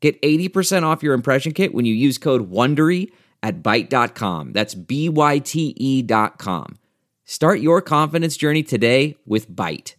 Get 80% off your impression kit when you use code WONDERY at Byte.com. That's B-Y-T-E dot com. Start your confidence journey today with Byte.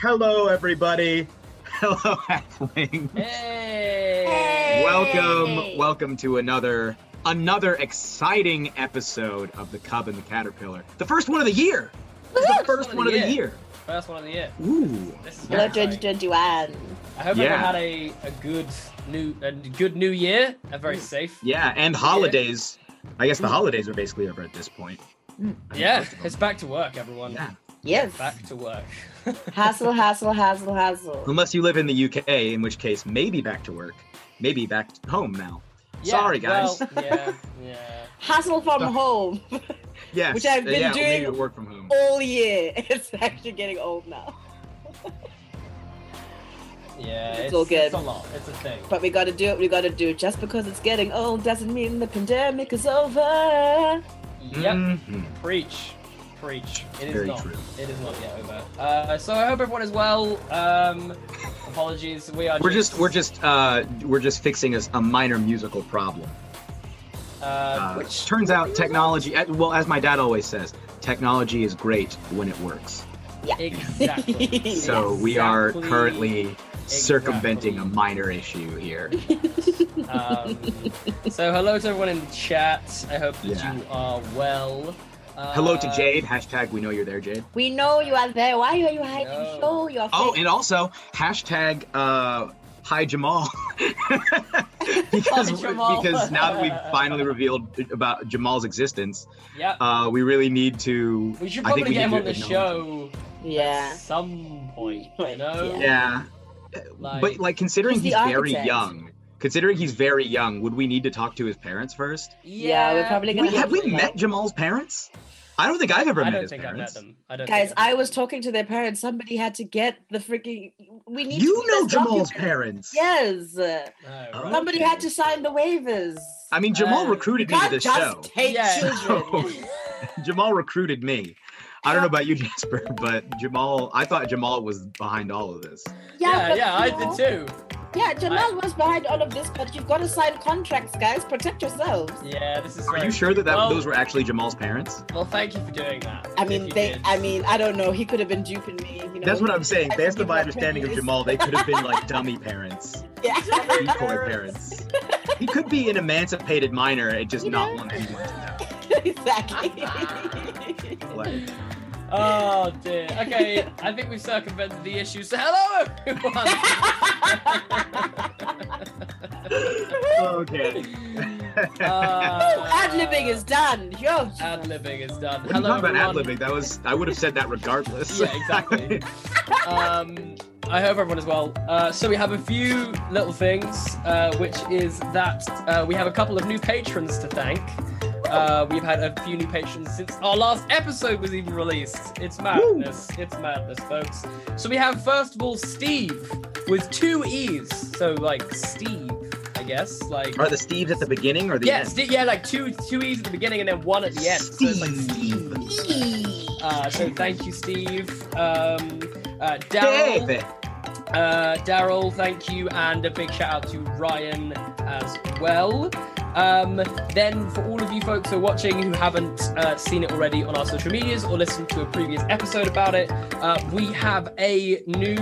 Hello, everybody. Hello, Halfling. Hey! Welcome, welcome to another another exciting episode of the Cub and the Caterpillar. The first one of the year. It's the first one of the year. First one of the year. Ooh. This is Hello, very exciting. 2021. I hope Yeah. everyone had a, a good new a good new year. A very mm. safe. Yeah, and holidays. I guess the mm. holidays are basically over at this point. Mm. I Yeah, most it's back to work, everyone. Yeah. Yes. Back to work. Hassle, hassle, hassle, hassle. Unless you live in the UK, in which case maybe back to work, maybe back home now. Yeah, Sorry, guys. Well, yeah, yeah. Hassle from home yes. which I've been yeah, doing- Maybe work from home. all year. It's actually getting old now. Yeah, It's it's, all good. It's a lot. It's a thing. But we gotta do it. we gotta do. It. Just because it's getting old doesn't mean the pandemic is over. Yep. Mhm. Preach. Preach. It is Very not. true. It is not yet over. Uh, so I hope everyone is well. Um, apologies. We are We're just we're just uh we're just fixing a, a minor musical problem. Uh, Uh, which turns out technology uh, well as my dad always says, technology is great when it works. Yeah. exactly. So we are currently circumventing a minor issue here. Um, so hello to everyone in the chat. I hope that Yeah. you are well. Uh, Hello to Jade. Hashtag we know you're there, Jade. we know you are there. Why are you hiding? No. Show your face. Oh, and also hashtag uh hi Jamal. because Hi, Jamal. because now that we've finally revealed about Jamal's existence, Yeah. uh we really need to we should I think probably we get him on the acknowledge show yeah. at some point. You know. Yeah. Like- but like considering He's he's, very young, considering he's very young, would we need to talk to his parents first? Yeah, we're probably gonna Wait, have we to- met Jamal's parents? I don't think I've ever I met don't his think parents. I've met them. I don't. Guys, think I've I was them. talking to their parents. Somebody had to get the freaking. We need. You get know Jamal's document. parents. Yes. Oh, right. Somebody had to sign the waivers. I mean, Jamal Uh, recruited me Can't to this just show. take Yeah. children. Jamal recruited me. I don't know about you, Jasper, but Jamal, I thought Jamal was behind all of this. Yeah, but yeah, I did too. Yeah, Jamal was behind all of this, but you've got to sign contracts, guys. Protect yourselves. Yeah, this is. Are very you sure that, that Well- those were actually Jamal's parents? Well, thank you for doing that. I mean, they. did. I mean, I don't know. He could have been duping me. You know. That's what I'm saying. I Based on my my understanding of. Jamal, they could have been like dummy parents, Yeah. decoy parents. He could be an emancipated minor and just You not know? want anyone to exactly. know. Like, Oh dear. Okay, I think we've circumvented the issue. So hello everyone. okay. uh, Ad libbing is done. Yo. Ad libbing is done. What are you hello talking about ad libbing? That was I would have said that regardless. Yeah, exactly. um, I hope everyone is well. Uh, so we have a few little things, uh, which is that uh, we have a couple of new patrons to thank. Uh, we've had a few new patrons since our last episode was even released. It's madness. It's madness, folks. So we have first of all Steve with two E's. So like Steve, I guess. Like Are the Steves at the beginning or the yeah, end? Ste- yeah, like two two E's at the beginning and then one at the end. So it's like Steve. Uh, so thank you, Steve. Um, uh, Daryl, David. Uh, Daryl, thank you, and a big shout out to Ryan as well. Um, then, for all of you folks who are watching who haven't uh, seen it already on our social medias or listened to a previous episode about it, uh, we have a new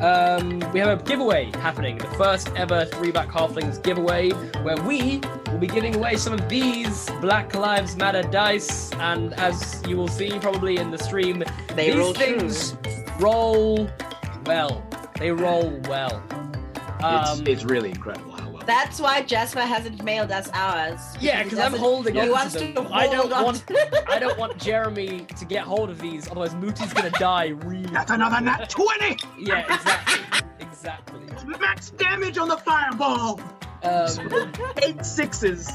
um, we have a giveaway happening, the first ever Three Black Halflings giveaway, where we will be giving away some of these Black Lives Matter dice, and as you will see probably in the stream, They these roll true. things roll well. They roll well. It's, Um, it's really incredible how well. That's why Jasper hasn't mailed us ours. yeah, because I'm holding he on wants to them. to I don't on want. I don't want Jeremy to get hold of these, otherwise Mooti's gonna die. Really. That's another nat 20! Yeah, exactly. Exactly. Max damage on the fireball! Um, Eight sixes.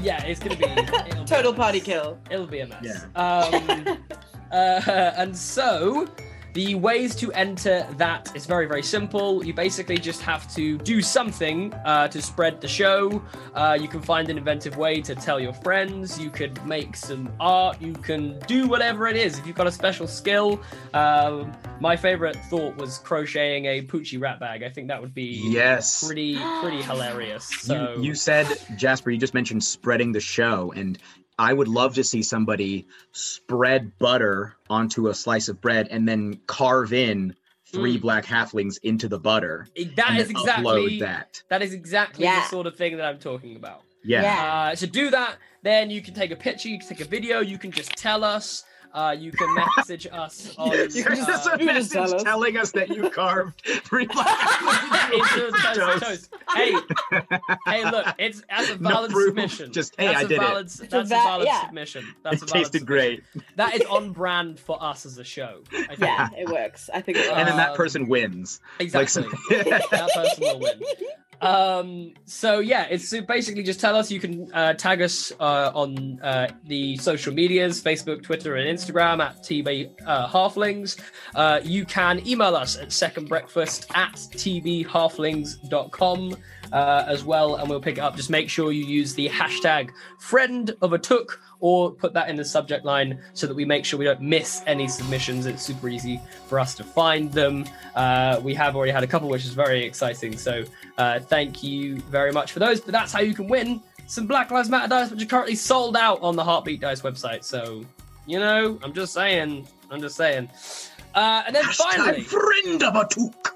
yeah, it's gonna be it'll be Total party kill. It'll be a mess. Yeah. Um, uh, and so the ways to enter that is very very simple. You basically just have to do something uh, to spread the show. Uh, you can find an inventive way to tell your friends. You could make some art. You can do whatever it is. If you've got a special skill, um, my favorite thought was crocheting a Poochie rat bag. I think that would be Yes. pretty pretty hilarious. So You, you said, Jasper, you just mentioned spreading the show, and I would love to see somebody spread butter onto a slice of bread and then carve in three Mm. black halflings into the butter. that and is then exactly that. That is exactly Yeah. the sort of thing that I'm talking about. Yeah. Yeah. Uh, to do that, then you can take a picture, you can take a video, you can just tell us. Uh, you can message us on. You can just uh, a You tell us. telling us that you carved three black into halflings toast, toast. Hey, hey, look, it's that's a No valid proof, submission. just, hey, that's I a did it. valid, a That's a va- valid yeah. submission. That's It a valid tasted submission. great. That is on brand for us as a show. I think. Yeah, it works. I think it works. And then that person wins. Exactly. Like, that person will win. Um, so yeah, it's basically just tell us. You can uh, tag us uh, on uh, the social medias: Facebook, Twitter, and Instagram at TB uh, Halflings. Uh, you can email us at secondbreakfast at tbhalflings.com uh, as well, and we'll pick it up. Just make sure you use the hashtag friend of a took or put that in the subject line so that we make sure we don't miss any submissions. It's super easy for us to find them. Uh, we have already had a couple, which is very exciting. So uh, thank you very much for those. But that's how you can win some Black Lives Matter dice, which are currently sold out on the Heartbeat Dice website. So, you know, I'm just saying. I'm just saying. Uh, and then finally, Hashtag friend of a took.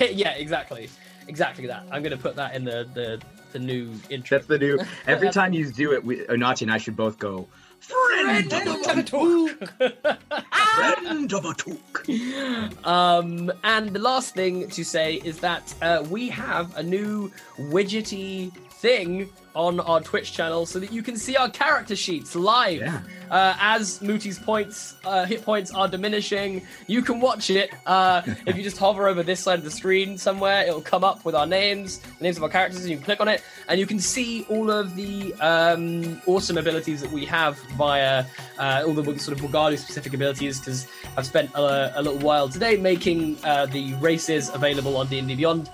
yeah, exactly, exactly that. I'm gonna put that in the the, the new intro. That's the new. Every time you do it, we, Onati and I should both go. Friend of a took. Friend of a took. um, and the last thing to say is that uh, we have a new widgety thing on our Twitch channel so that you can see our character sheets live. Yeah. Uh, as Mooti's points, uh, hit points are diminishing, you can watch it. Uh, if you just hover over this side of the screen somewhere, it'll come up with our names, the names of our characters, and you can click on it, and you can see all of the um, awesome abilities that we have via uh, all the sort of Wagadu specific abilities. Because I've spent a, a little while today making uh, the races available on D&D Beyond.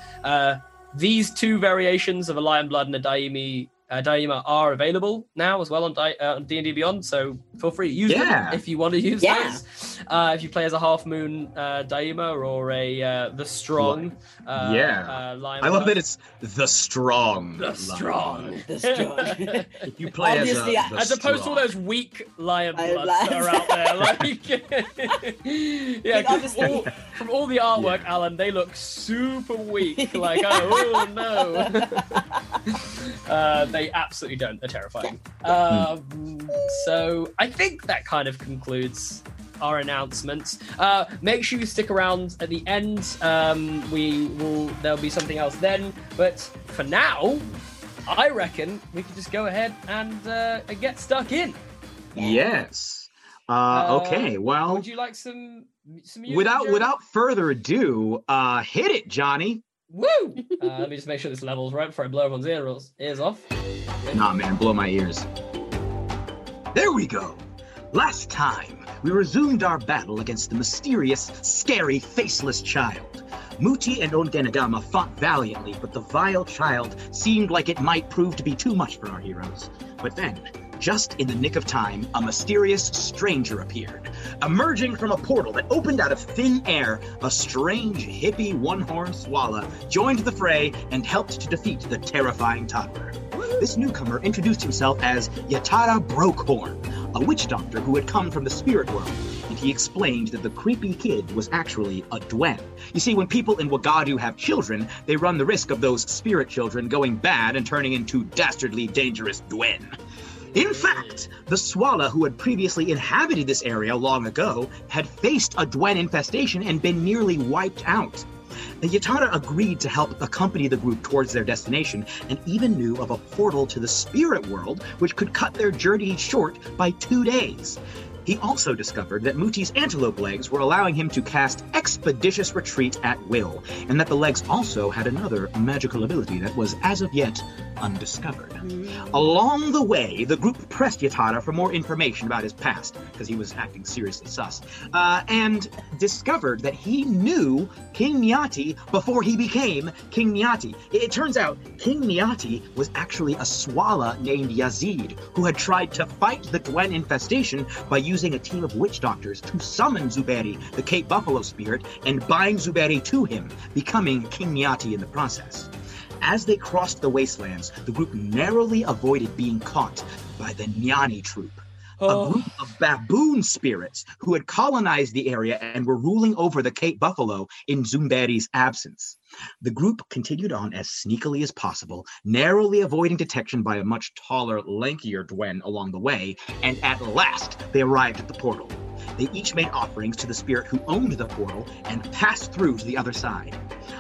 These two variations of a Lion Blood and a Daimi uh, Daima are available now as well on Di- uh, on D&D Beyond, so feel free to use Yeah. them if you want to use Yeah. those. Uh, if you play as a Half Moon uh, Daima or a uh, the Strong uh, Yeah. uh, Lion I love that it's the strong. the Lion. Strong. The strong. If you play Obviously, as, a, the As opposed to all those weak lion Lion bloods that are out there, like yeah, 'cause obviously- all, from all the artwork, Alan, they look super weak. Like oh, no, uh, they absolutely don't. They're terrifying. Um, so I think that kind of concludes our announcements. Uh, make sure you stick around at the end. Um, we will. There'll be something else then. But for now, I reckon we could just go ahead and uh, get stuck in. Yes. Uh, Uh, okay. Well, Would you like some some music? without without further ado, uh, hit it, Johnny. Woo! Uh, let me just make sure this level's right before I blow everyone's ears ears off. Nah, man, blow my ears. There we go. Last time, we resumed our battle against the mysterious, scary, faceless child. Mooti and Ongenagama fought valiantly, but the vile child seemed like it might prove to be too much for our heroes. But then, just in the nick of time, a mysterious stranger appeared. Emerging from a portal that opened out of thin air, a strange, hippie, one horned swallow joined the fray and helped to defeat the terrifying toddler. This newcomer introduced himself as Yatara Brokehorn, a witch doctor who had come from the spirit world, and he explained that the creepy kid was actually a Dwen. You see, when people in Wagadu have children, they run the risk of those spirit children going bad and turning into dastardly dangerous Dwen. In fact, the Swala who had previously inhabited this area long ago had faced a Dwen infestation and been nearly wiped out. The Yatara agreed to help accompany the group towards their destination and even knew of a portal to the spirit world which could cut their journey short by two days. He also discovered that Mooti's antelope legs were allowing him to cast expeditious retreat at will, and that the legs also had another magical ability that was, as of yet, undiscovered. Along the way, the group pressed Yatara for more information about his past, because he was acting seriously sus, uh, and discovered that he knew King Nyati before he became King Nyati. It, it turns out King Nyati was actually a Swala named Yazid, who had tried to fight the Dwen infestation by using a team of witch doctors to summon Zuberi, the Cape Buffalo spirit, and bind Zuberi to him, becoming King Nyati in the process. As they crossed the wastelands, the group narrowly avoided being caught by the Nyani troop, Oh. a group of baboon spirits who had colonized the area and were ruling over the Cape Buffalo in Zuberi's absence. The group continued on as sneakily as possible, narrowly avoiding detection by a much taller, lankier Dwen along the way, and at last they arrived at the portal. They each made offerings to the spirit who owned the portal and passed through to the other side.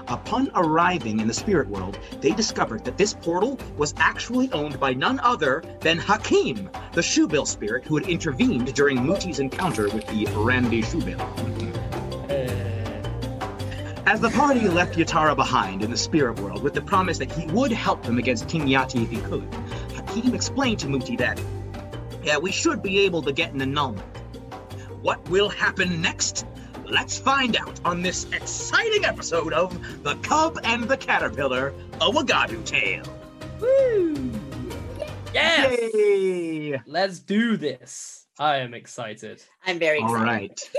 Upon arriving in the spirit world, they discovered that this portal was actually owned by none other than Hakim, the Shoebill spirit who had intervened during Mooti's encounter with the Randy Shoebill. As the party left Yatara behind in the spirit world with the promise that he would help them against King Nyati if he could, Hakim explained to Mooti that, yeah, we should be able to get an annulment. What will happen next? Let's find out on this exciting episode of The Cub and the Caterpillar, a Wagadu Tale. Woo! Yes! Yay! Let's do this. I am excited. I'm very excited. right.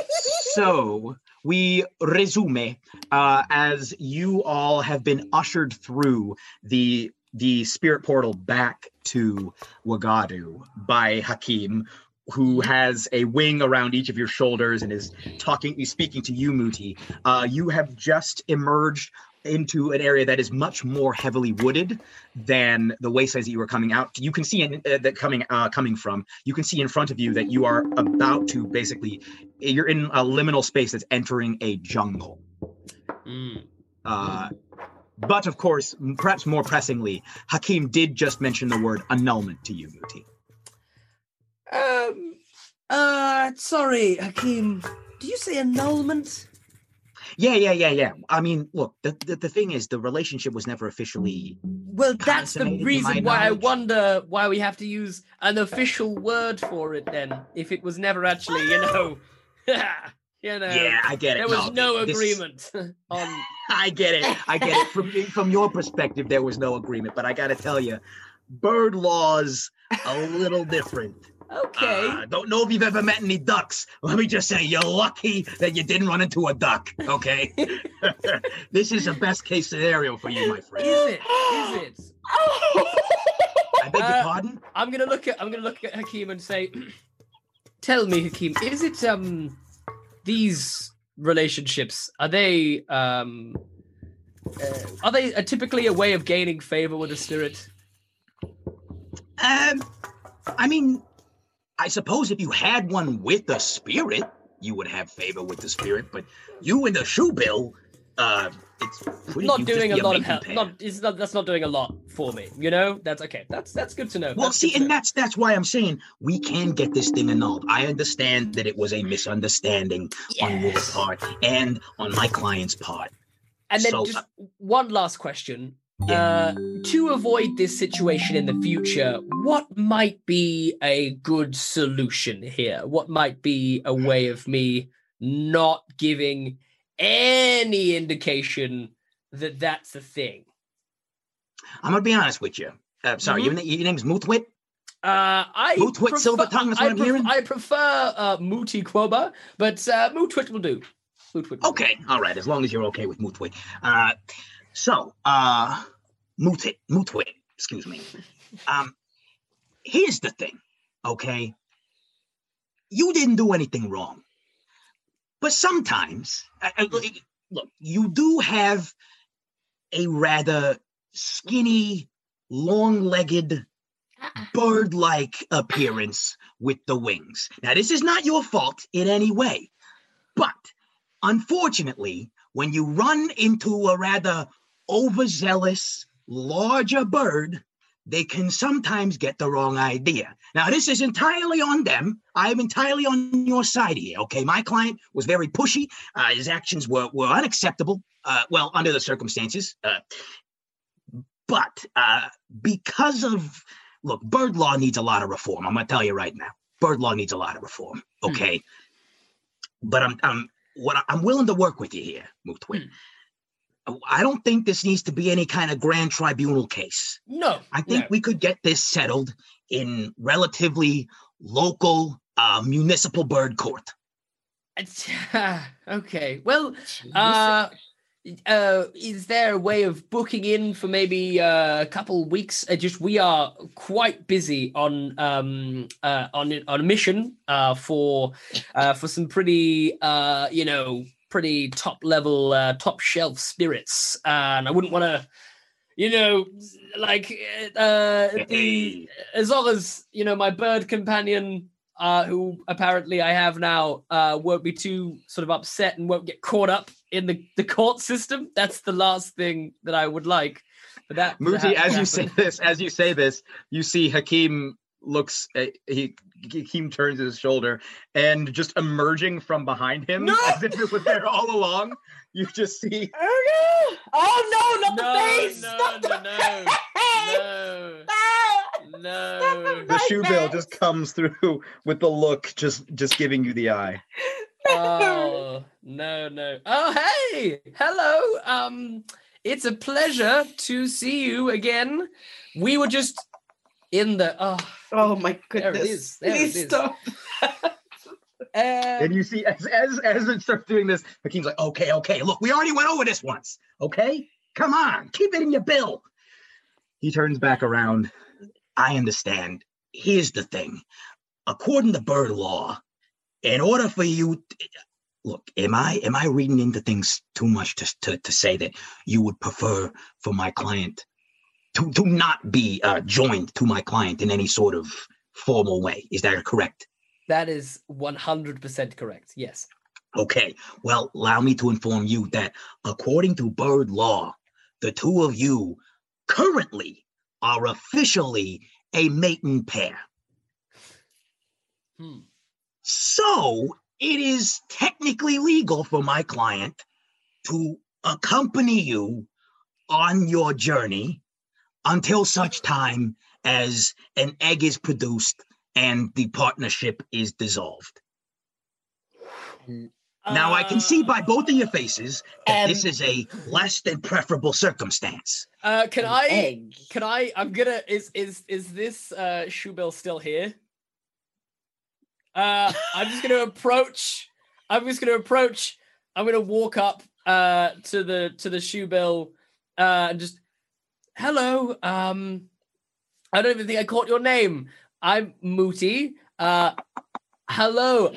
so we resume uh, as you all have been ushered through the the spirit portal back to Wagadu by Hakim, who has a wing around each of your shoulders and is talking, is speaking to you, Mooti. Uh, you have just emerged into an area that is much more heavily wooded than the wastelands that you were coming out. You can see in, uh, that coming uh, coming from. You can see in front of you that you are about to basically. You're in a liminal space that's entering a jungle. Mm. Uh, but of course, perhaps more pressingly, Hakim did just mention the word annulment to you, Mooti. Um, uh, sorry, Hakim. Do you say annulment? Yeah, yeah, yeah, yeah. I mean, look, the, the, the thing is, the relationship was never officially. Well, that's the reason why I wonder why we have to use an official word for it then, if it was never actually, you know, you know, yeah, I get it. there was no this- agreement on. I get it. I get it. From from your perspective, there was no agreement, but I got to tell you, bird laws a little different. Okay. Uh, don't know if you've ever met any ducks. Let me just say, you're lucky that you didn't run into a duck. Okay, this is a best case scenario for you, my friend. Is it? Is it? I beg Uh, your pardon. I'm gonna look at I'm gonna look at Hakim and say, "Tell me, Hakim, is it um these relationships are they um uh, are they uh, typically a way of gaining favor with a spirit? Um, I mean, I suppose if you had one with the spirit, you would have favor with the spirit. But you and the shoe bill, uh, it's pretty, Not doing a lot of help. Not it's not that's not doing a lot for me. You know, that's okay. That's that's good to know. Well, That's see, and know. that's that's why I'm saying we can get this thing annulled. I understand that it was a misunderstanding on your part and on my client's part. And then so- just one last question. Yeah. Uh, to avoid this situation in the future, what might be a good solution here? What might be a way of me not giving any indication that that's a thing? I'm gonna be honest with you. Uh, sorry, Mm-hmm. your, your name's Muthwit. Uh, I Mootwit prefer, Silvertongue, that's I, what I'm pref- hearing? I prefer uh, Mooti Quoba, but uh, Mootwit will do. Mootwit. will do. Okay, all right, as long as you're okay with Muthwit. Uh, so, uh, Muthwit, Muthwit, excuse me. Um, here's the thing, okay? You didn't do anything wrong, but sometimes, uh, uh, look, look, you do have a rather skinny, long-legged, bird-like appearance with the wings. Now, this is not your fault in any way, but unfortunately, when you run into a rather overzealous, larger bird, they can sometimes get the wrong idea. Now, this is entirely on them. I'm entirely on your side here. Okay, my client was very pushy. Uh, his actions were were unacceptable. Uh, well, under the circumstances. Uh, but uh, because of look, bird law needs a lot of reform. I'm gonna tell you right now, bird law needs a lot of reform. Okay, but I'm I'm what I'm willing to work with you here, Mutwin. I don't think this needs to be any kind of grand tribunal case. No, I think no. we could get this settled in relatively local uh, municipal bird court. It's- okay. Well, uh, uh, is there a way of booking in for maybe uh, a couple weeks? Uh, just we are quite busy on um uh, on on a mission uh, for uh, for some pretty uh you know pretty top level uh, top shelf spirits, and I wouldn't want to. You know, like uh, the as long as you know my bird companion uh, who apparently I have now, uh, won't be too sort of upset and won't get caught up in the, the court system. That's the last thing that I would like. But that Mooti, as you say this, as you say this, you see Hakim looks. Uh, he Hakim turns his shoulder, and just emerging from behind him, No! as if it was there all along, you just see Oh no! Oh no! Not no, the face! no, not the no, no, face! no, Ah! no. the shoe bill just comes through with the look, just just giving you the eye. Oh no, no. Oh hey, hello. Um, it's a pleasure to see you again. We were just in the oh. Oh my There it goodness! there Please is. stop. And you see, as as as it starts doing this, Hakim's like, Okay, okay, look, we already went over this once. Okay, come on, keep it in your bill. He turns back around. I understand. Here's the thing. According to bird law, in order for you look, am I am I reading into things too much to, to, to say that you would prefer for my client to, to not be uh, joined to my client in any sort of formal way? Is that correct? that is one hundred percent correct. Yes. Okay, well, allow me to inform you that according to bird law, the two of you currently are officially a mating pair. Hmm. So it is technically legal for my client to accompany you on your journey until such time as an egg is produced and the partnership is dissolved. Now I can see by both of your faces that this Um, is a less than preferable circumstance. Uh, can An I? egg. Can I? I'm gonna. Is is is this uh Shoebill still here? Uh, I'm just gonna approach. I'm just gonna approach. I'm gonna walk up uh to the to the Shoebill uh and just hello. Um, I don't even think I caught your name. I'm Mooti. Uh, hello.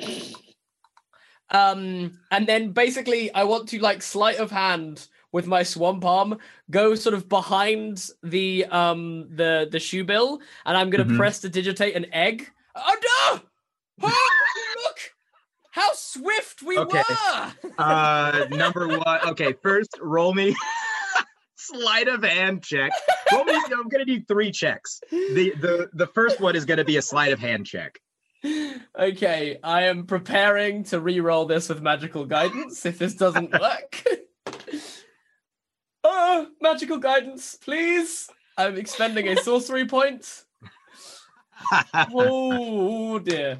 Um, and then basically, I want to like sleight of hand with my swamp arm go sort of behind the um the the shoe bill, and I'm gonna Mhm. prestidigitate an egg. Oh no! Oh, look how swift we Okay. were. Uh, number one. Okay, first roll me sleight of hand check. Roll me. I'm gonna need three checks. The the the first one is gonna be a sleight of hand check. okay, I am preparing to re-roll this with magical guidance if this doesn't work. oh, magical guidance, please. I'm expending a sorcery point. Oh dear.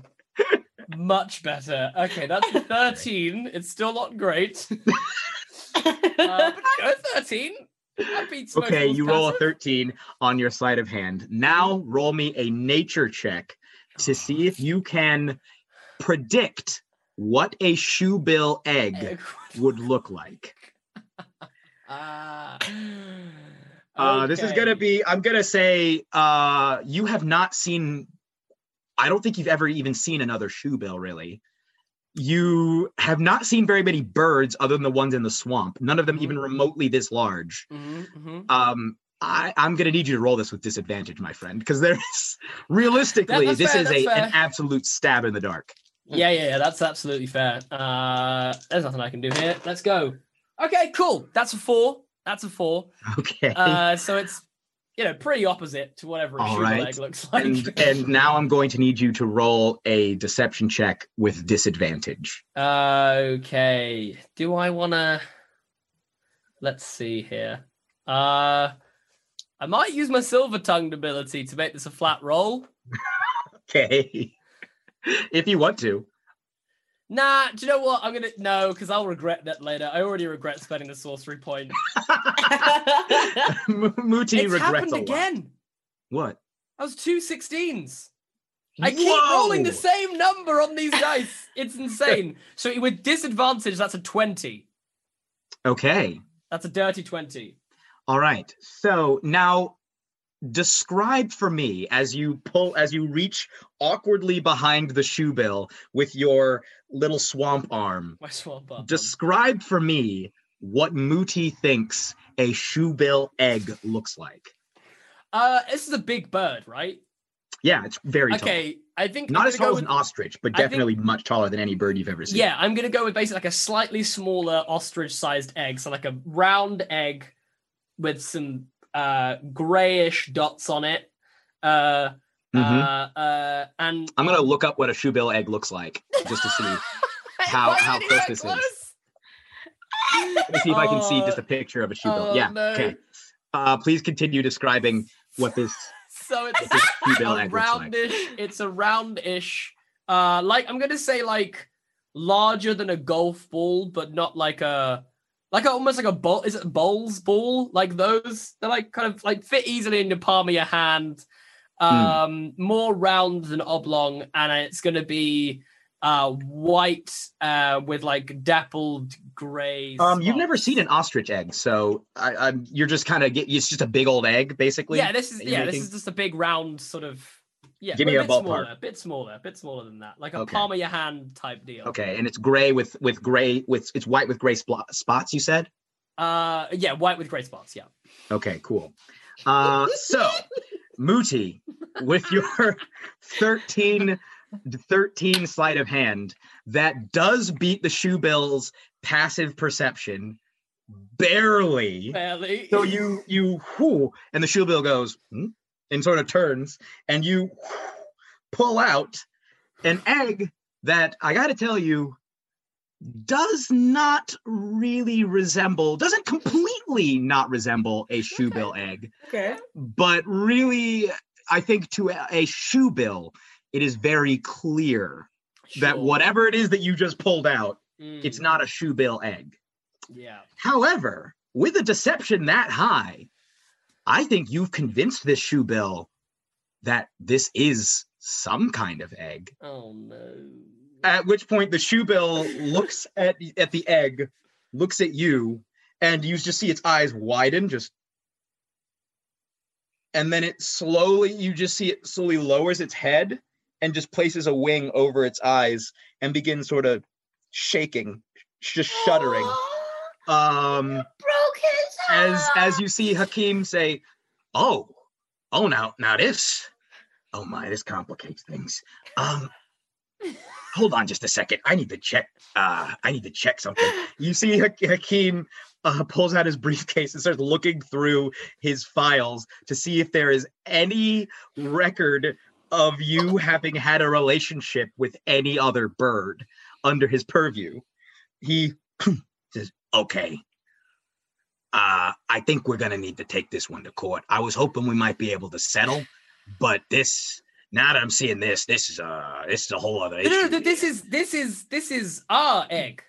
Much better. Okay, that's 13. It's still not great. Uh, but know, 13. That beats most Okay, you roll a 13 on your sleight of hand. Now roll me a nature check to see if you can predict what a shoe bill egg would look like. Ah. Uh, this is gonna be. I'm gonna say. Uh, you have not seen. I don't think you've ever even seen another shoe bill. Really, you have not seen very many birds other than the ones in the swamp. None of them even Mhm. remotely this large. Mhm, mhm. Um, I, I'm gonna need you to roll this with disadvantage, my friend, because there's realistically this fair, is a fair. an absolute stab in the dark. Yeah, yeah, yeah, that's absolutely fair. Uh, there's nothing I can do here. Let's go. Okay, cool. That's a four. That's a four. Okay. Uh, so it's you know, pretty opposite to whatever a All shoe right. egg looks like. And, and now I'm going to need you to roll a deception check with disadvantage. okay. Do I wanna let's see here. Uh I might use my silver tongued ability to make this a flat roll. Okay. if you want to. Nah, do you know what? I'm gonna no, because I'll regret that later. I already regret spending the sorcery point. Mooti it's regrets happened again. What? I was two 16s. I keep rolling the same number on these dice. It's insane. So with disadvantage, that's a 20. Okay. That's a dirty 20. All right. So now describe for me as you pull as you reach awkwardly behind the shoe bill with your little swamp arm. My swamp up. Describe for me what Mooti thinks a shoe bill egg looks like. Uh, this is a big bird, right? Yeah, it's very Okay, I think. Not I'm as tall as an ostrich, but I think- definitely much taller than any bird you've ever seen. Yeah, I'm gonna go with basically like a slightly smaller ostrich-sized egg, so like a round egg with some uh grayish dots on it. Uh, uh, uh, and I'm gonna look up what a shoe bill egg looks like just to see. how- how close this is. Let me see if I can see just a picture of a shoe bill. oh, yeah. no. Okay. Uh, please continue describing what this So it's this shoe bill a looks like. roundish. It's a roundish. Uh, like I'm gonna say like larger than a golf ball, but not like a like a, almost like a ball. Is it a bowls ball? Like those? They're like kind of like fit easily in the palm of your hand. Hmm. Um, more round than oblong, and it's gonna be uh white uh with like dappled gray. Um, you've never seen an ostrich egg, so I, I'm you're just kind of get. It's just a big old egg, basically. Yeah, this is yeah, this is just a big round sort of. Yeah, Give me a a bit ballpark. smaller, a bit smaller, a bit smaller than that, like a Okay. palm of your hand type deal. Okay, and it's gray with with gray with it's white with gray spl- spots. You said. Uh, yeah, white with grey spots. Yeah. Okay, cool. Uh, so Mooti, with your 13, 13 sleight of hand, that does beat the shoe bill's passive perception barely. Barely. So you you whoo, and the shoe bill goes hmm, and sort of turns, and you pull out an egg that I got to tell you does not really resemble, doesn't completely not resemble a shoe bill egg, okay. but really, I think to a, a shoe bill, it is very clear that whatever it is that you just pulled out, Mm, it's not a shoe bill egg. Yeah. However, with a deception that high, I think you've convinced this shoe bill that this is some kind of egg. Oh no. At which point the shoe bill looks at at the egg, looks at you, and you just see its eyes widen, just and then it slowly you just see it slowly lowers its head and just places a wing over its eyes and begins sort of shaking, just shuddering. Um as as you see Hakim say, "Oh, oh now now this, oh my, this complicates things." Um, hold on just a second. I need to check. Uh, I need to check something. You see Ha- Hakim uh, pulls out his briefcase and starts looking through his files to see if there is any record of you having had a relationship with any other bird under his purview. He says, "Okay." uh, I think we're gonna need to take this one to court. I was hoping we might be able to settle, but this now that I'm seeing this, this is uh this is a whole other No, issue. no, no, this is this is this is our egg.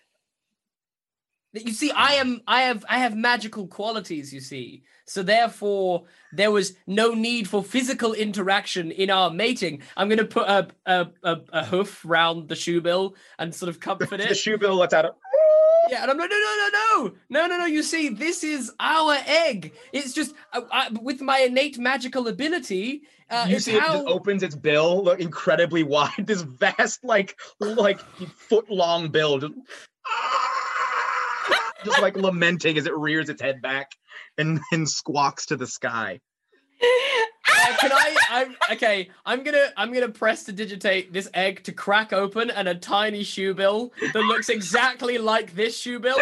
You see, I am I have I have magical qualities, you see. So therefore there was no need for physical interaction in our mating. I'm gonna put a a, a, a hoof round the shoe bill and sort of comfort it. the it. shoe bill lets out a Yeah, and I'm like, no, no, no, no, no, no, no. You see, this is our egg. It's just uh, I, with my innate magical ability. Uh, you see it how just opens its bill look incredibly wide, this vast, like like foot long bill, just, just like lamenting as it rears its head back and then squawks to the sky. Uh, can I? I'm okay. I'm gonna I'm gonna prestidigitate this egg to crack open, and a tiny shoe bill that looks exactly like this shoe bill,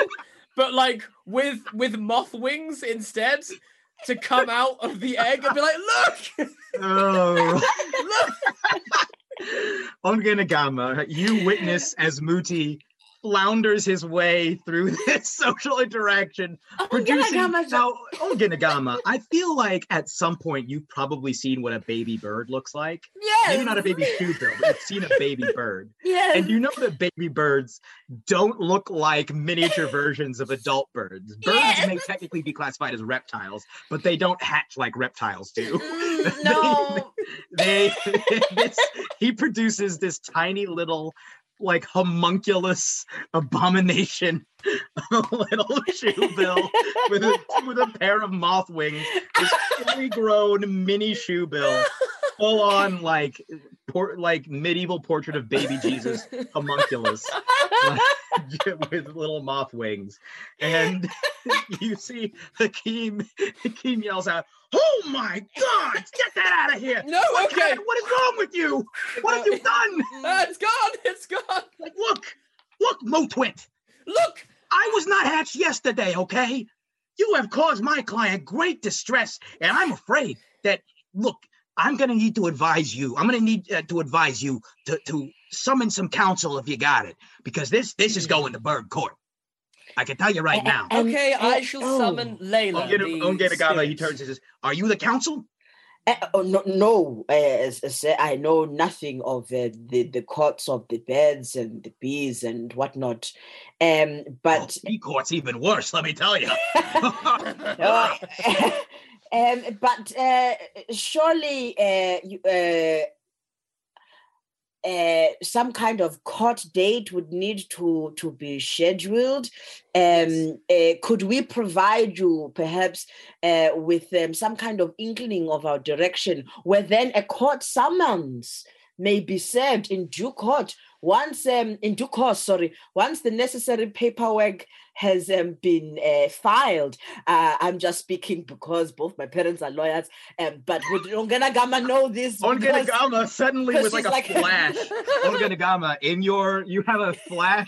but like with with moth wings instead. to come out of the egg and be like, look, Oh. look. Ongenagama, you witness as Mooti flounders his way through this social interaction, Oh, producing. Now, Ongenagama, I feel like at some point you've probably seen what a baby bird looks like. Yes. Maybe not a baby shoebill, but you've seen a baby bird. Yes. And you know that baby birds don't look like miniature versions of adult birds. Birds Yes. may technically be classified as reptiles, but they don't hatch like reptiles do. Mm, no. they this, he produces this tiny little like homunculus abomination of a little shoebill with a with a pair of moth wings this fully grown mini shoebill full on like por- like medieval portrait of baby jesus homunculus with little moth wings and you see Hakim Hakim yells out oh my god get that out of here No, what, okay. what is wrong with you? What have you done? Ah, it's gone. It's gone. Like, look, look, Motwit. Look. I was not hatched yesterday, okay? You have caused my client great distress, and I'm afraid that, look, I'm going to need to advise you. I'm going to need uh, to advise you to, to summon some counsel if you got it, because this this is going to bird court. I can tell you right now. Okay, I shall oh. summon Layla. the Ongenagama, he turns and says, Are you the counsel? Uh, oh, no, no. Uh, as I say, I know nothing of uh, the the courts of the birds and the bees and whatnot. Um, But but bee court's even worse, let me tell you. Um, but uh, surely uh, you, uh, uh, some kind of court date would need to to be scheduled. Um, uh, could we provide you perhaps uh, with um, some kind of inkling of our direction, where then a court summons may be served in due court once um, in due course sorry once the necessary paperwork has um, been uh, filed uh, i'm just speaking because both my parents are lawyers um, but would ongenagama know this Ongenagama suddenly with like a like- flash. Ongenagama, in your you have a flash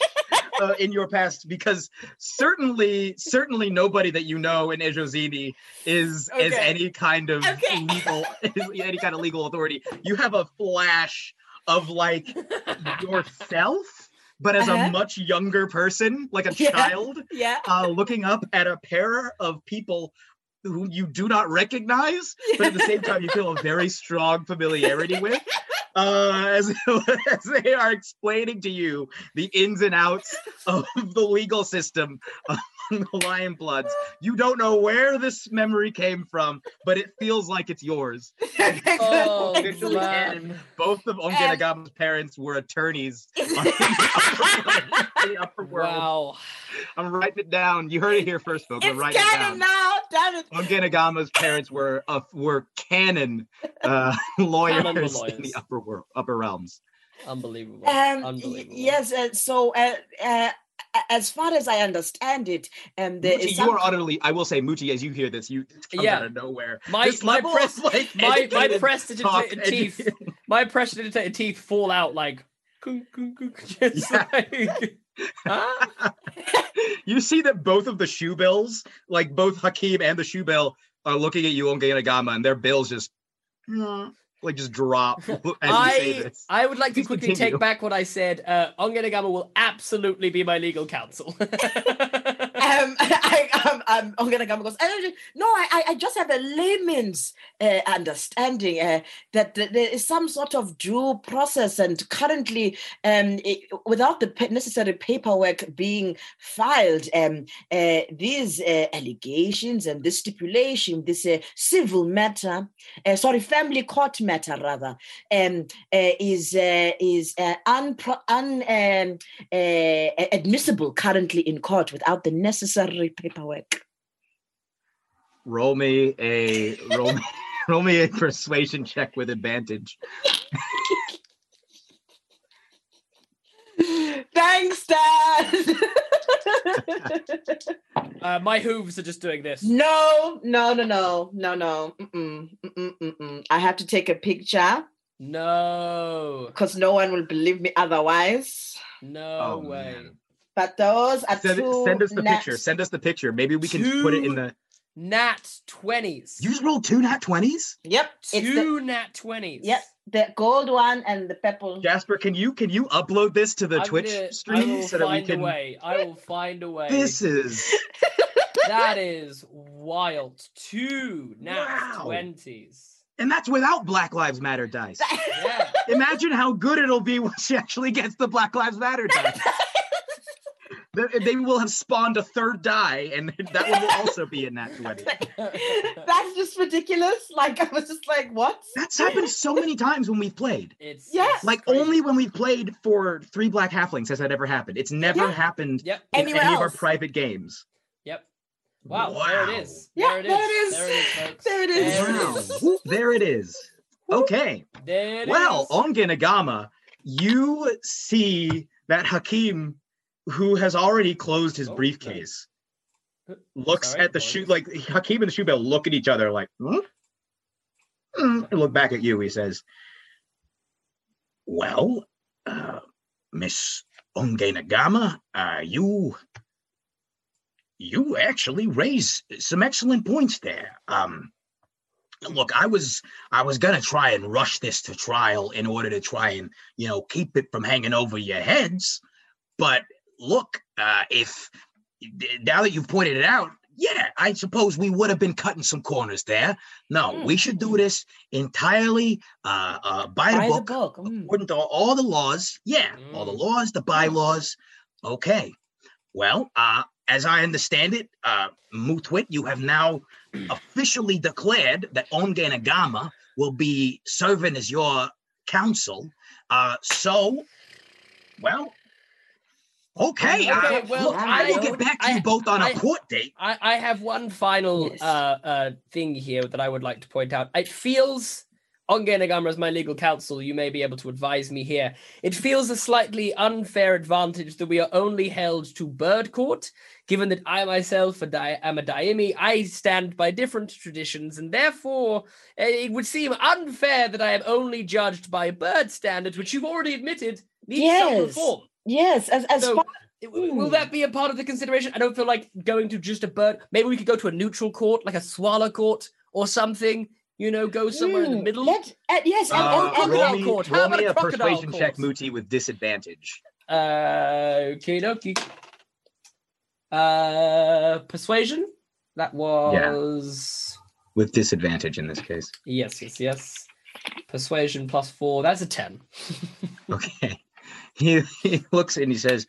uh, in your past because certainly certainly nobody that you know in Ejozini is is any kind of Okay. legal any kind of legal authority. You have a flash of like yourself, but as Uh-huh. a much younger person, like a Yeah. child, yeah uh, looking up at a pair of people who you do not recognize, but at the same time you feel a very strong familiarity with, uh, as, as they are explaining to you the ins and outs of the legal system among the Lion Bloods. You don't know where this memory came from, but it feels like it's yours. Oh, Officially canon, man. Both of Ongenagama's parents were attorneys in the upper world. Wow. I'm writing it down. You heard it here first, folks. I'm it's writing it down. now damn it Ongenagama's parents were uh, were canon uh, lawyers, Canon in lawyers. the upper world, upper realms. Unbelievable. Um, Unbelievable. yes, uh, so uh, uh, as far as I understand it, um, there Mooti, you are utterly. I will say, Mooti, as you hear this, you it comes Yeah. out of nowhere. My This my level of, press like, my my educated talk, prestidigitated teeth edu- my prestidigitated teeth fall out like just Yeah. like Huh? you see that both of the shoe bills, like both Hakim and the shoe bill, are looking at you, Ongenagama, and their bills just like just drop as you say I. I would like to Please quickly continue. take back what I said. Uh, Ongenagama will absolutely be my legal counsel. um, I, I'm, I'm, I'm gonna come goes. "I don't- No, I, I- just have a layman's uh, understanding uh, that there is some sort of due process, and currently, um, i- without the necessary paperwork being filed, um, uh, these uh, allegations and this stipulation, this uh, civil matter, uh, sorry, family court matter rather, um, is is unpro- un, um, admissible currently in court without the necessary paperwork. Roll me a roll me, roll me a persuasion check with advantage. Thanks, Dad. uh, my hooves are just doing this. no, no, no, no, no, no. Mm-mm, mm-mm, mm-mm. I have to take a picture No, because no one will believe me otherwise. no Oh, way. man. But those are Send, two. send us the nat- picture. Send us the picture. Maybe we can put it in the nat 20s. You rolled two nat 20s? Yep. It's the, Two nat 20s. yep. The gold one and the purple. Jasper, can you can you upload this to the I'm Twitch gonna- I stream will so that we find can a way. I will find a way. This is That is wild. Two nat Wow. 20s. and that's without Black Lives Matter dice. Yeah. Imagine how good it'll be when she actually gets the Black Lives Matter dice. They- they will have spawned a third die, and that one will also be in that 20. That's just ridiculous. Like I was just like, what? That's happened so many times when we've played. It's Yeah. Like crazy. only when we've played for three black halflings has that ever happened. It's never Yeah. happened Yep. in Anywhere any of our private games. Yep. Wow, wow. There it is. Yeah, there it is. there it is. There it is, folks. There it is. There Wow. is. There it is. Okay. There it Well, is. Ongenagama, you see that Hakim, who has already closed his Oh, briefcase, looks Sorry, at the shoe like Hakim and the shoebill look at each other like, huh? Hmm, and look back at you. He says, "Well, uh, Miss Ongenagama, uh, you you actually raise some excellent points there. Um, look, I was I was gonna try and rush this to trial in order to try and you know keep it from hanging over your heads, but look, uh, if now that you've pointed it out, yeah, I suppose we would have been cutting some corners there. No, we should do this entirely uh, uh, by, the By the book, book. mm. according to all the laws. Yeah, all the Mm. laws, the bylaws. Okay. Well, uh, as I understand it, uh, Mutwit, you have now officially declared that Ongenagama will be serving as your counsel. Uh, so, well, okay. uh, Okay, well, look, I, will get back to you I- both on a I- court date. I, I have one final Yes. uh, uh, thing here that I would like to point out. It feels, Ongenagama as my legal counsel, you may be able to advise me here. It feels a slightly unfair advantage that we are only held to bird court, given that I myself a di- am a daimi. I stand by different traditions, and therefore uh, it would seem unfair that I am only judged by bird standards, which you've already admitted needs some reform. Yes, as as So, far Will that be a part of the consideration? I don't feel like going to just a bird. Maybe we could go to a neutral court, like a swallow court or something. You know, go somewhere in the Mm, middle. Let, uh, yes, and, Uh, and, and, crocodile roll me, court. How roll about me a a crocodile persuasion check, court? Mooti, with disadvantage. Uh, okay, dokie. Uh, persuasion. That was With disadvantage in this case. yes, yes, yes. Persuasion plus four. That's a ten. Okay. He, he looks and he says,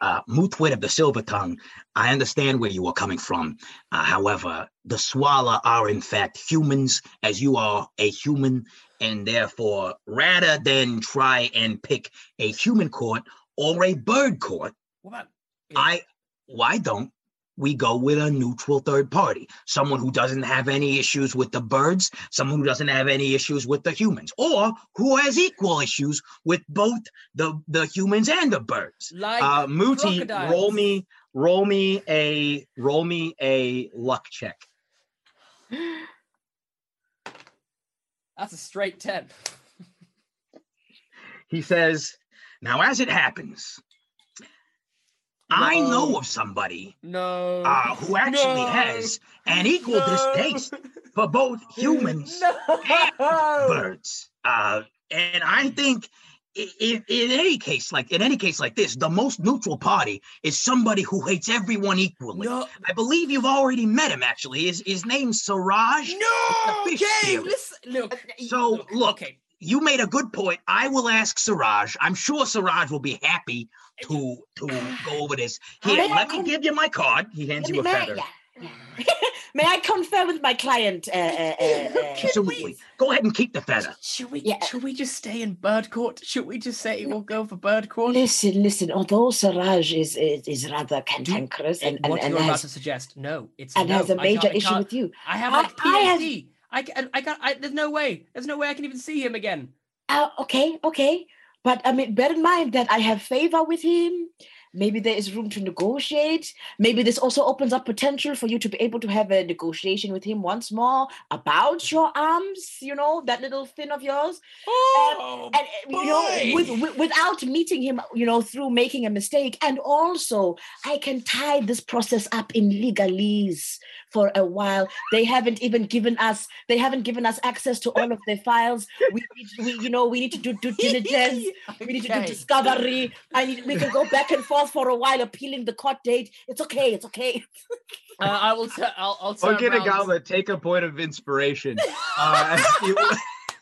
uh, Mutwit of the Silver Tongue, I understand where you are coming from. Uh, however, the Swala are in fact humans, as you are a human, and therefore, rather than try and pick a human court or a bird court, What about? I why don't we go with a neutral third party? Someone who doesn't have any issues with the birds, someone who doesn't have any issues with the humans, or who has equal issues with both the the humans and the birds. Like Uh Mooti, roll me roll me a roll me a luck check. That's a straight ten. He says, Now as it happens, I know of somebody No. uh, who actually No. has an equal distaste for both humans No. birds. Uh, and I think i- i- in any case, like in any case like this, the most neutral party is somebody who hates everyone equally. No. I believe you've already met him. Actually, his his name's Siraj. No. Okay. Listen. Look. So, look. Okay. You made a good point. I will ask Siraj. I'm sure Siraj will be happy to to go over this. Here, May I let me con- give you my card. He hands you a may, feather. yeah, yeah. may I confer with my client? Uh, uh, uh, uh, Absolutely. Go ahead and keep the feather. Should we? Yeah. Should we just stay in bird court? Should we just say we'll go for bird court? listen, listen. Although Siraj is is, is rather cantankerous and, and, what and you're about has to suggest? No, it's and no, has a I major issue can't- with you. I have I- like I have- I can. I got. I, there's no way. There's no way I can even see him again. Uh, okay, okay. But I mean, bear in mind that I have favor with him, maybe there is room to negotiate. Maybe this also opens up potential for you to be able to have a negotiation with him once more about your arms, you know, that little fin of yours. Oh, and you know, with, with, without meeting him, you know, through making a mistake. And also, I can tie this process up in legalese for a while. They haven't even given us, they haven't given us access to all of their files. We, need, we you know, we need to do due diligence. We need to do discovery. I need, we can go back and forth for a while, appealing the court date. It's okay. It's okay. Uh, I will. T- I'll. I'll turn round. Ongenagama, take a point of inspiration. Uh, you,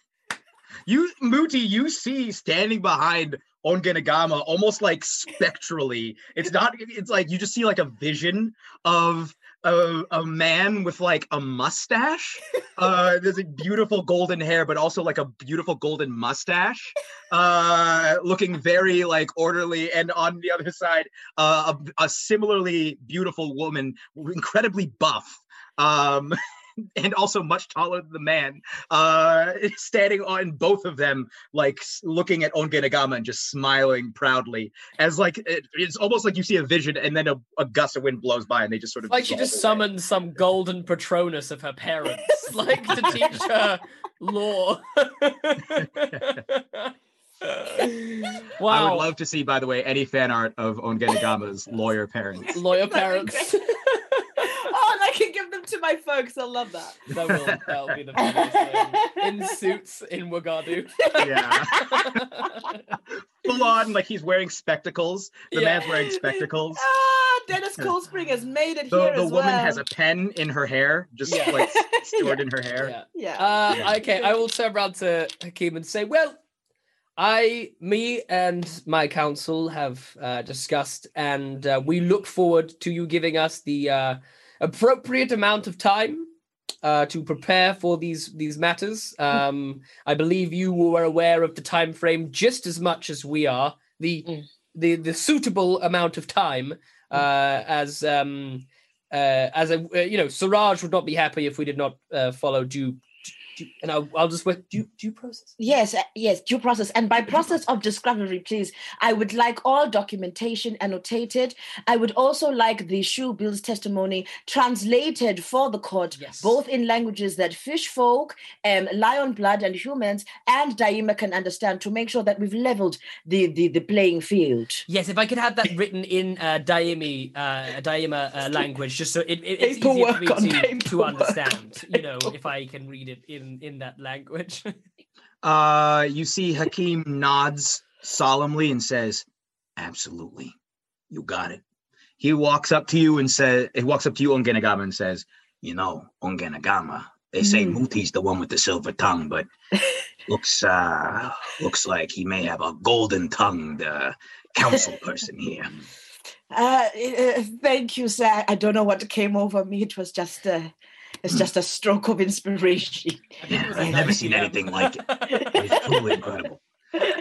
you, Mooti, you see standing behind Ongenagama almost like spectrally. It's not, it's like you just see like a vision of a, a man with like a mustache. Uh, there's a beautiful golden hair, but also like a beautiful golden mustache. Uh, looking very like orderly. And on the other side, uh, a, a similarly beautiful woman, incredibly buff. Um, and also much taller than the man, uh, standing on both of them, like looking at Ongenagama and just smiling proudly, as like it, it's almost like you see a vision, and then a, a gust of wind blows by, and they just sort of Like she just away. summoned some golden patronus of her parents, like to teach her law. wow. I would love to see, by the way, any fan art of Ongenagama's lawyer parents. lawyer parents. great. oh, and I can give them to my folks. I love that. that will that'll be the funniest thing. In suits in Wagadu. Yeah, full on, like he's wearing spectacles. The Yeah. man's wearing spectacles. Ah, Dennis Coldspring has made it The, here the as woman well. has a pen in her hair, just Yeah. like stored in her hair. Yeah. yeah. Uh, Yeah. Okay, I will turn around to Hakim and say, well, I, me, and my council have uh, discussed, and uh, we look forward to you giving us the uh, appropriate amount of time uh, to prepare for these these matters. Um, I believe you were aware of the time frame just as much as we are. The Mm. the the suitable amount of time uh, as um, uh, as a uh, you know, Siraj would not be happy if we did not uh, follow due, due and I'll, I'll just wait due due process. Yes, uh, yes, due process. And by process of discovery, please, I would like all documentation annotated. I would also like the shoebill's testimony translated for the court, Yes. both in languages that fish folk, um, lion blood, and humans, and Daima can understand to make sure that we've leveled the, the, the playing field. Yes, if I could have that written in uh, Daimi, uh, Daima uh, language, just so it, it, it's easier for me to, to understand. You know, if I can read it in in that language. Uh, you see Hakim nods solemnly and says, "Absolutely, you got it." He walks up to you and says, "He walks up to you, on Ongenagama, and says, you know, Ongenagama. They say Mm. Mooti's the one with the silver tongue, but looks uh looks like he may have a golden tongued uh, council person here." Uh, uh, thank you, sir. I don't know what came over me. It was just a, it's just a stroke of inspiration. I think it was a I've never seen anything like it. It's truly incredible.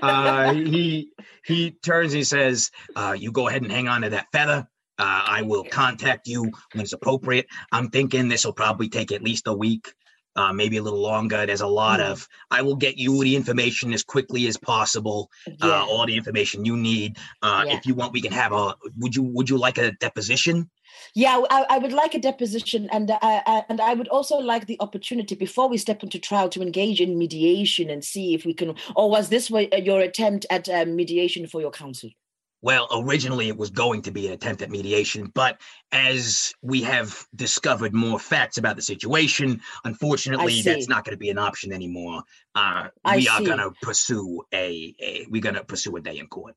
Uh, he he turns and he says, uh, "You go ahead and hang on to that feather. Uh, I will contact you when it's appropriate. I'm thinking this will probably take at least a week, uh, maybe a little longer. There's a lot Hmm. of. I will get you the information as quickly as possible. Uh, all the information you need. Uh, Yeah. If you want, we can have a. Would you Would you like a deposition? Yeah, I, I would like a deposition, and uh, I, and I would also like the opportunity before we step into trial to engage in mediation and see if we can. Or was this uh, your attempt at um, mediation for your counsel? Well, originally it was going to be an attempt at mediation, but as we have discovered more facts about the situation, unfortunately, that's not going to be an option anymore. Uh, I we are going to pursue a, a we're going to pursue a day in court.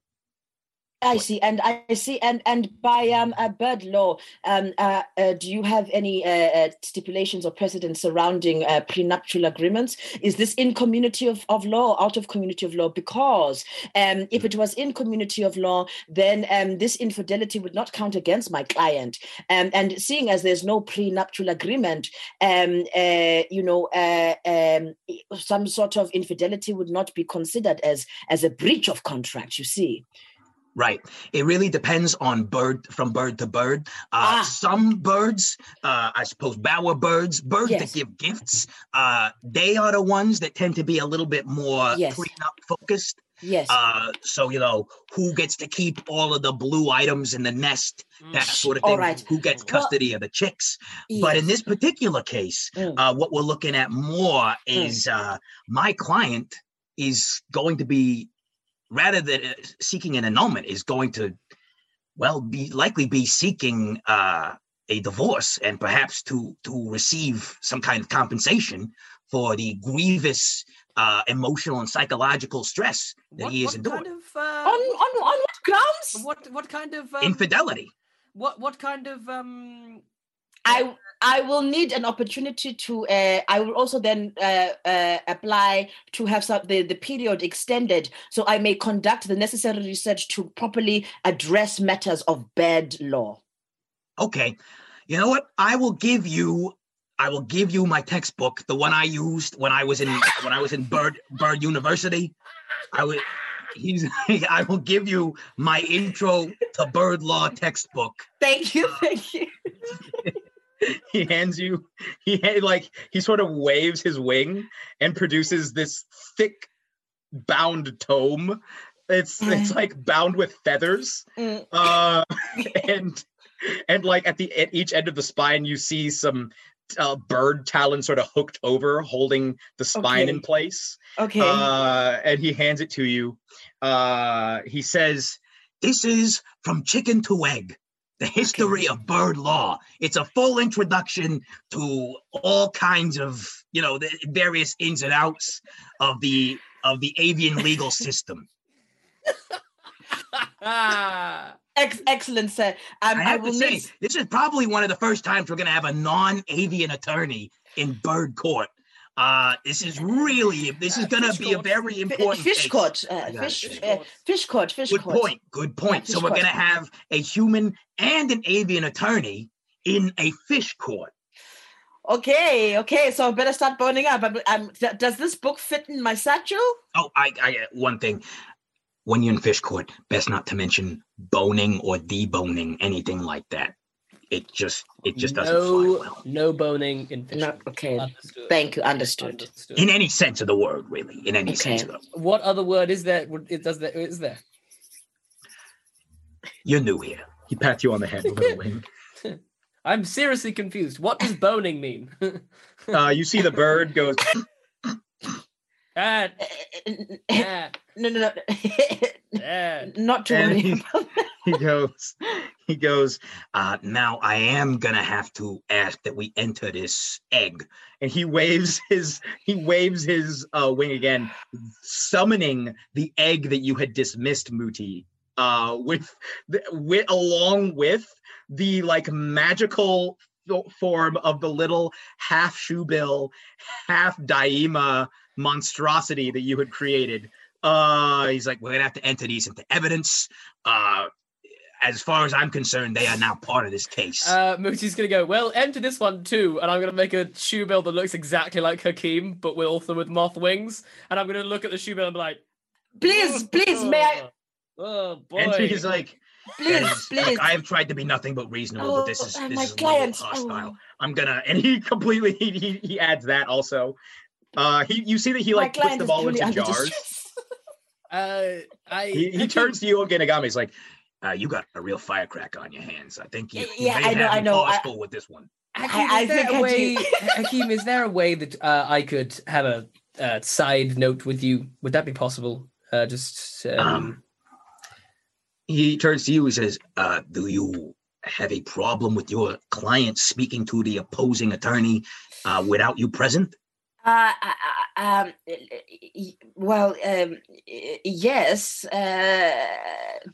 I see, and I see, and and by um uh, bird law, um uh, uh, do you have any uh, uh, stipulations or precedents surrounding uh, prenuptial agreements? Is this in community of, of law or out of community of law? Because um if it was in community of law, then um this infidelity would not count against my client. Um and seeing as there's no prenuptial agreement, um you know um some sort of infidelity would not be considered as as a breach of contract. You see. Right. It really depends on bird from bird to bird. Uh, Ah. Some birds, uh, I suppose, bower birds, birds Yes. that give gifts, uh, they are the ones that tend to be a little bit more Yes. cleanup focused. Yes. Uh, so you know who gets to keep all of the blue items in the nest, that sort of thing. right. Who gets Well- custody of the chicks? But in this particular case, Mm. uh, what we're looking at more Mm. is uh, my client is going to be rather than uh, seeking an annulment is going to well be likely be seeking uh, a divorce and perhaps to to receive some kind of compensation for the grievous uh, emotional and psychological stress that What, he is what enduring. kind of on, uh, on, on what grounds? what what kind of um, Infidelity. what what kind of um I I will need an opportunity to. Uh, I will also then uh, uh, apply to have some, the the period extended, so I may conduct the necessary research to properly address matters of bad law. Okay, you know what? I will give you. I will give you my textbook, the one I used when I was in when I was in Bird Bird University. I would. He's. I will give you my intro to bird law textbook. Thank you, thank you. he hands you he like he sort of waves his wing and produces this thick bound tome. It's it's like bound with feathers. Mm. uh and and like at the at each end of the spine you see some uh, bird talon sort of hooked over holding the spine in place. Okay. uh and he hands it to you. Uh he says This is from chicken to egg, the history of bird law. It's a full introduction to all kinds of, you know, the various ins and outs of the of the avian legal system. Ex- excellent, sir. Um, I I, have will to say, need. this is probably one of the first times we're going to have a non-avian attorney in bird court. Uh, this is really, this is going to be a very important fish case. court, uh, I got it. fish, Fish uh, court. fish court, fish Good court. point. Good point. so we're going to have a human and an avian attorney in a fish court. Okay, okay. So I better start boning up. Um, um, th- does this book fit in my satchel? Oh, I, I one thing. When you're in fish court, best not to mention boning or deboning, anything like that. It just, it just doesn't fly no, well no boning in fish. No. Okay. Understood. Thank you. Understood. Understood. in any sense of the word, really. In any sense of Okay. the. What other word is there? It does there is there? You're new here. he pats you on the head with a wing I'm seriously confused. What does boning mean? uh you see the bird goes ah, no, no, no. Not to And worry he- he goes he goes Uh, now I am gonna have to ask that we enter this egg. and he waves his he waves his uh, wing again, summoning the egg that you had dismissed, Mooti, uh, with the, with along with the like magical form of the little half shoebill, half daima monstrosity that you had created. Uh, He's like, we're gonna have to enter these into evidence. Uh, as far as I'm concerned, they are now part of this case. Uh, Mooti's gonna go. Well, enter this one too, and I'm gonna make a shoebill that looks exactly like Hakim, but with also with moth wings. And I'm gonna look at the shoebill and be like, Please, please, may I? Oh boy! and he's like, Please, please. Look, I have tried to be nothing but reasonable, but this Oh, is this my is a little clients. hostile. Oh, I'm gonna, and he completely he he, he adds that also. Uh, he you see that he like puts client them is all into under jars. Distress. uh, I He, he turns to you Ongenagama. He's like, Uh, you got a real firecracker on your hands. I think you, you yeah, may I know, have I know, I- forceful with this one. Hakim, I is there think a I way? do. Hakim, is there a way that uh, I could have a uh, side note with you? Would that be possible? Uh, just um, Um, He turns to you. He says, uh, "Do you have a problem with your client speaking to the opposing attorney uh, without you present?" Uh, um, well, um, yes. Uh,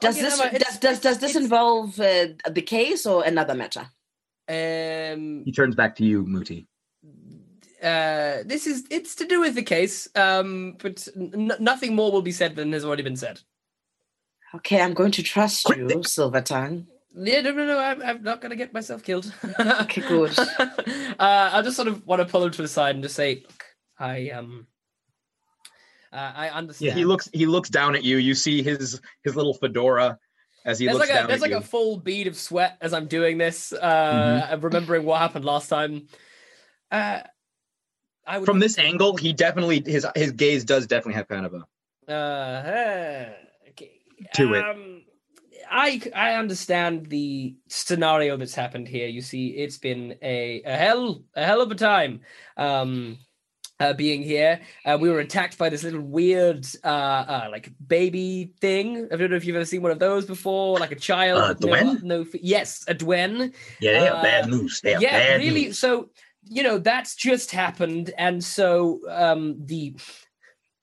does Okay, this no, does, does does this involve uh, the case or another matter? um, he turns back to you, Mooti. uh, this is it's to do with the case. Um, but n- nothing more will be said than has already been said. Okay, I'm going to trust Quick, you, Dick. Silver Tongue. Yeah, no, no, no. I'm, I'm not gonna get myself killed. Okay, good. uh, I just sort of want to pull him to the side and just say, "Look, I um, uh, I understand." Yeah, he looks he looks down at you. You see his his little fedora, as he There's looks like a down there's at like you. a full bead of sweat as I'm doing this, uh, Mm-hmm. remembering what happened last time. Uh, I would From this angle, he definitely his his gaze does definitely have kind of a Uh, okay. To it. Um, I I understand the scenario that's happened here. You see, it's been a, a hell a hell of a time. Um, uh, being here, uh, we were attacked by this little weird, uh, uh, like baby thing. I don't know if you've ever seen one of those before, like a child. Uh, no, no, yes, a Dwen. Yeah, they are Uh, bad news. They are yeah, bad really. news. So you know that's just happened, and so um, the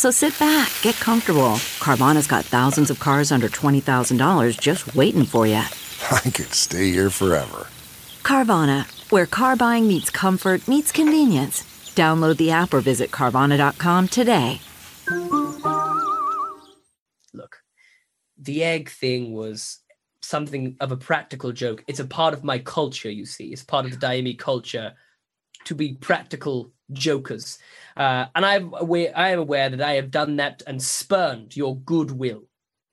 So sit back, get comfortable. Carvana's got thousands of cars under $20,000 just waiting for you. I could stay here forever. Carvana, where car buying meets comfort, meets convenience. Download the app or visit Carvana.com today. look, the egg thing was something of a practical joke. It's a part of my culture, you see. It's part of the Daimi culture to be practical jokers. Uh, and I'm aware, I am aware that I have done that and spurned your goodwill.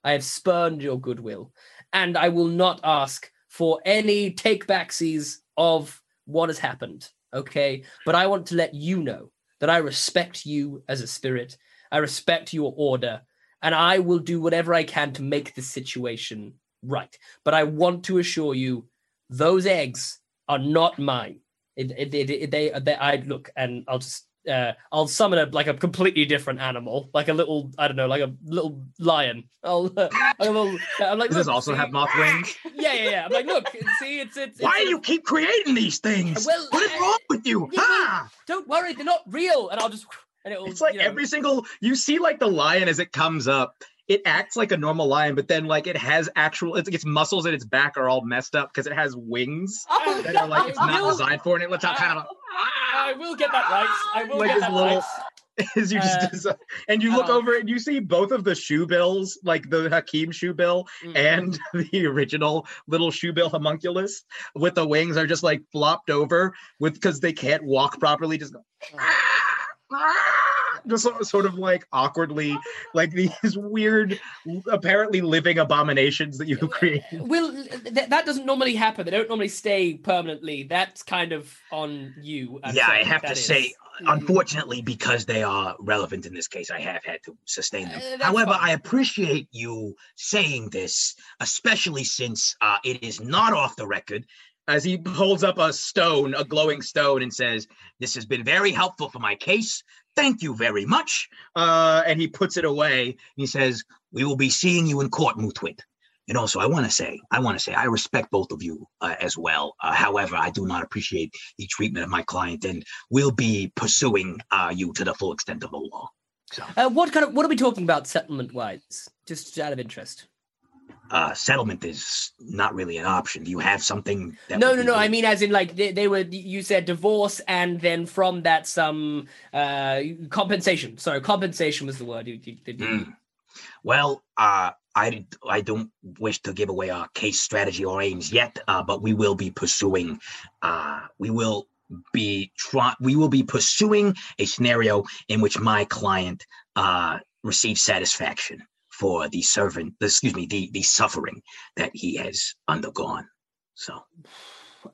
I have spurned your goodwill. And I will not ask for any take-backsies of what has happened. Okay. But I want to let you know that I respect you as a spirit. I respect your order and I will do whatever I can to make the situation right. But I want to assure you, those eggs are not mine. It, it, it- they, they, I look, and I'll just, uh, I'll summon a like a completely different animal, like a little, I don't know, like a little lion. I'll, uh, like little, I'm like, Does this also see?" have moth wings? Yeah, yeah, yeah. I'm like, look, see, it's, it's. Why it's do you keep creating these things? Well, what is I- wrong with you? Yeah, Ah! Don't worry, they're not real. And I'll just, and it'll. It's like you know, every single you see like the lion as it comes up. It acts like a normal lion, but then like it has actual its, its muscles in its back are all messed up because it has wings Oh, that are like it's not designed for, and it lets out kind of I will get that right. I will Like get that little- right. you just Uh, and you look uh, over and you see both of the shoebills, like the Hakim shoe bill Mm. and the original little shoebill homunculus with the wings are just like flopped over with because they can't walk properly, just go just sort of- sort of like awkwardly like these weird apparently living abominations that you create Well, th- that doesn't normally happen. They don't normally stay permanently. That's kind of on you. I'm Yeah, I have to that say. Mm. unfortunately, because they are relevant in this case, I have had to sustain them. Uh, However, fine. I appreciate you saying this, especially since uh, it is not off the record. as he holds up a stone a glowing stone and says This has been very helpful for my case. Thank you very much. uh and he puts it away He says, We will be seeing you in court, Mutwit. And also, I want to say, I want to say, I respect both of you uh, as well. Uh, however, I do not appreciate the treatment of my client, and we'll be pursuing uh, you to the full extent of the law. So Uh, what kind of what are we talking about settlement wise? Just out of interest. Uh, settlement is not really an option. Do you have something? That no, no, no. good? I mean, as in, like they, they were. You said divorce, and then from that, some uh compensation. Sorry, compensation was the word. You, you, did Mm. Well, uh, I I don't wish to give away our case strategy or aims yet, uh, but we will be pursuing. Uh, we will be try. We will be pursuing a scenario in which my client uh, receives satisfaction for the servant. Excuse me, the the suffering that he has undergone. So,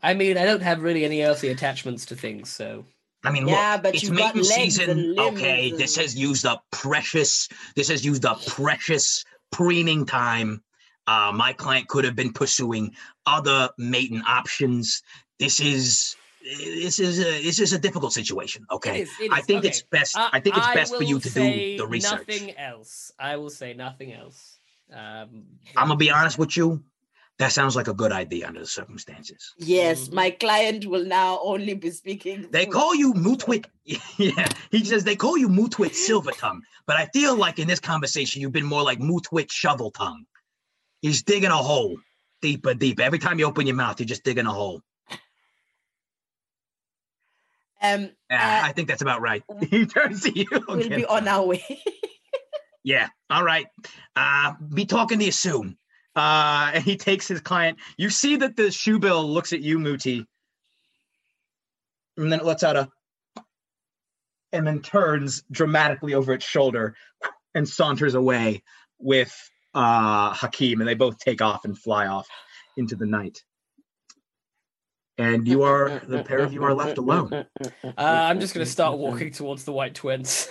I mean, I don't have really any earthly attachments to things, so. I mean, Yeah, look, but it's you've got mating legs season. and limbs Okay, this has used up precious. This has used up precious preening time. Uh, my client could have been pursuing other mating options. This is this is a this is a difficult situation. Okay, It is, it I think okay. it's best. Uh, I think it's best for you to do the research. Nothing else. I will say nothing else. Um, I'm gonna be honest with you. That sounds like a good idea under the circumstances. Yes, my client will now only be speaking. They call you Mutwit. Yeah, he says they call you Mutwit Silver Tongue, but I feel like in this conversation you've been more like Mutwit Shovel Tongue. He's digging a hole deeper, deeper. Every time you open your mouth, you're just digging a hole. Um, Yeah, Uh, I think that's about right. he turns to you. we'll be on our way. Yeah. All right. Uh, be talking to you soon. Uh, and he takes his client. You see that the shoebill looks at you, Mooti, and then it lets out a, and then turns dramatically over its shoulder and saunters away with uh, Hakim, and they both take off and fly off into the night. And you are the pair of you are left alone. uh, I'm just going to start walking towards the White Twins.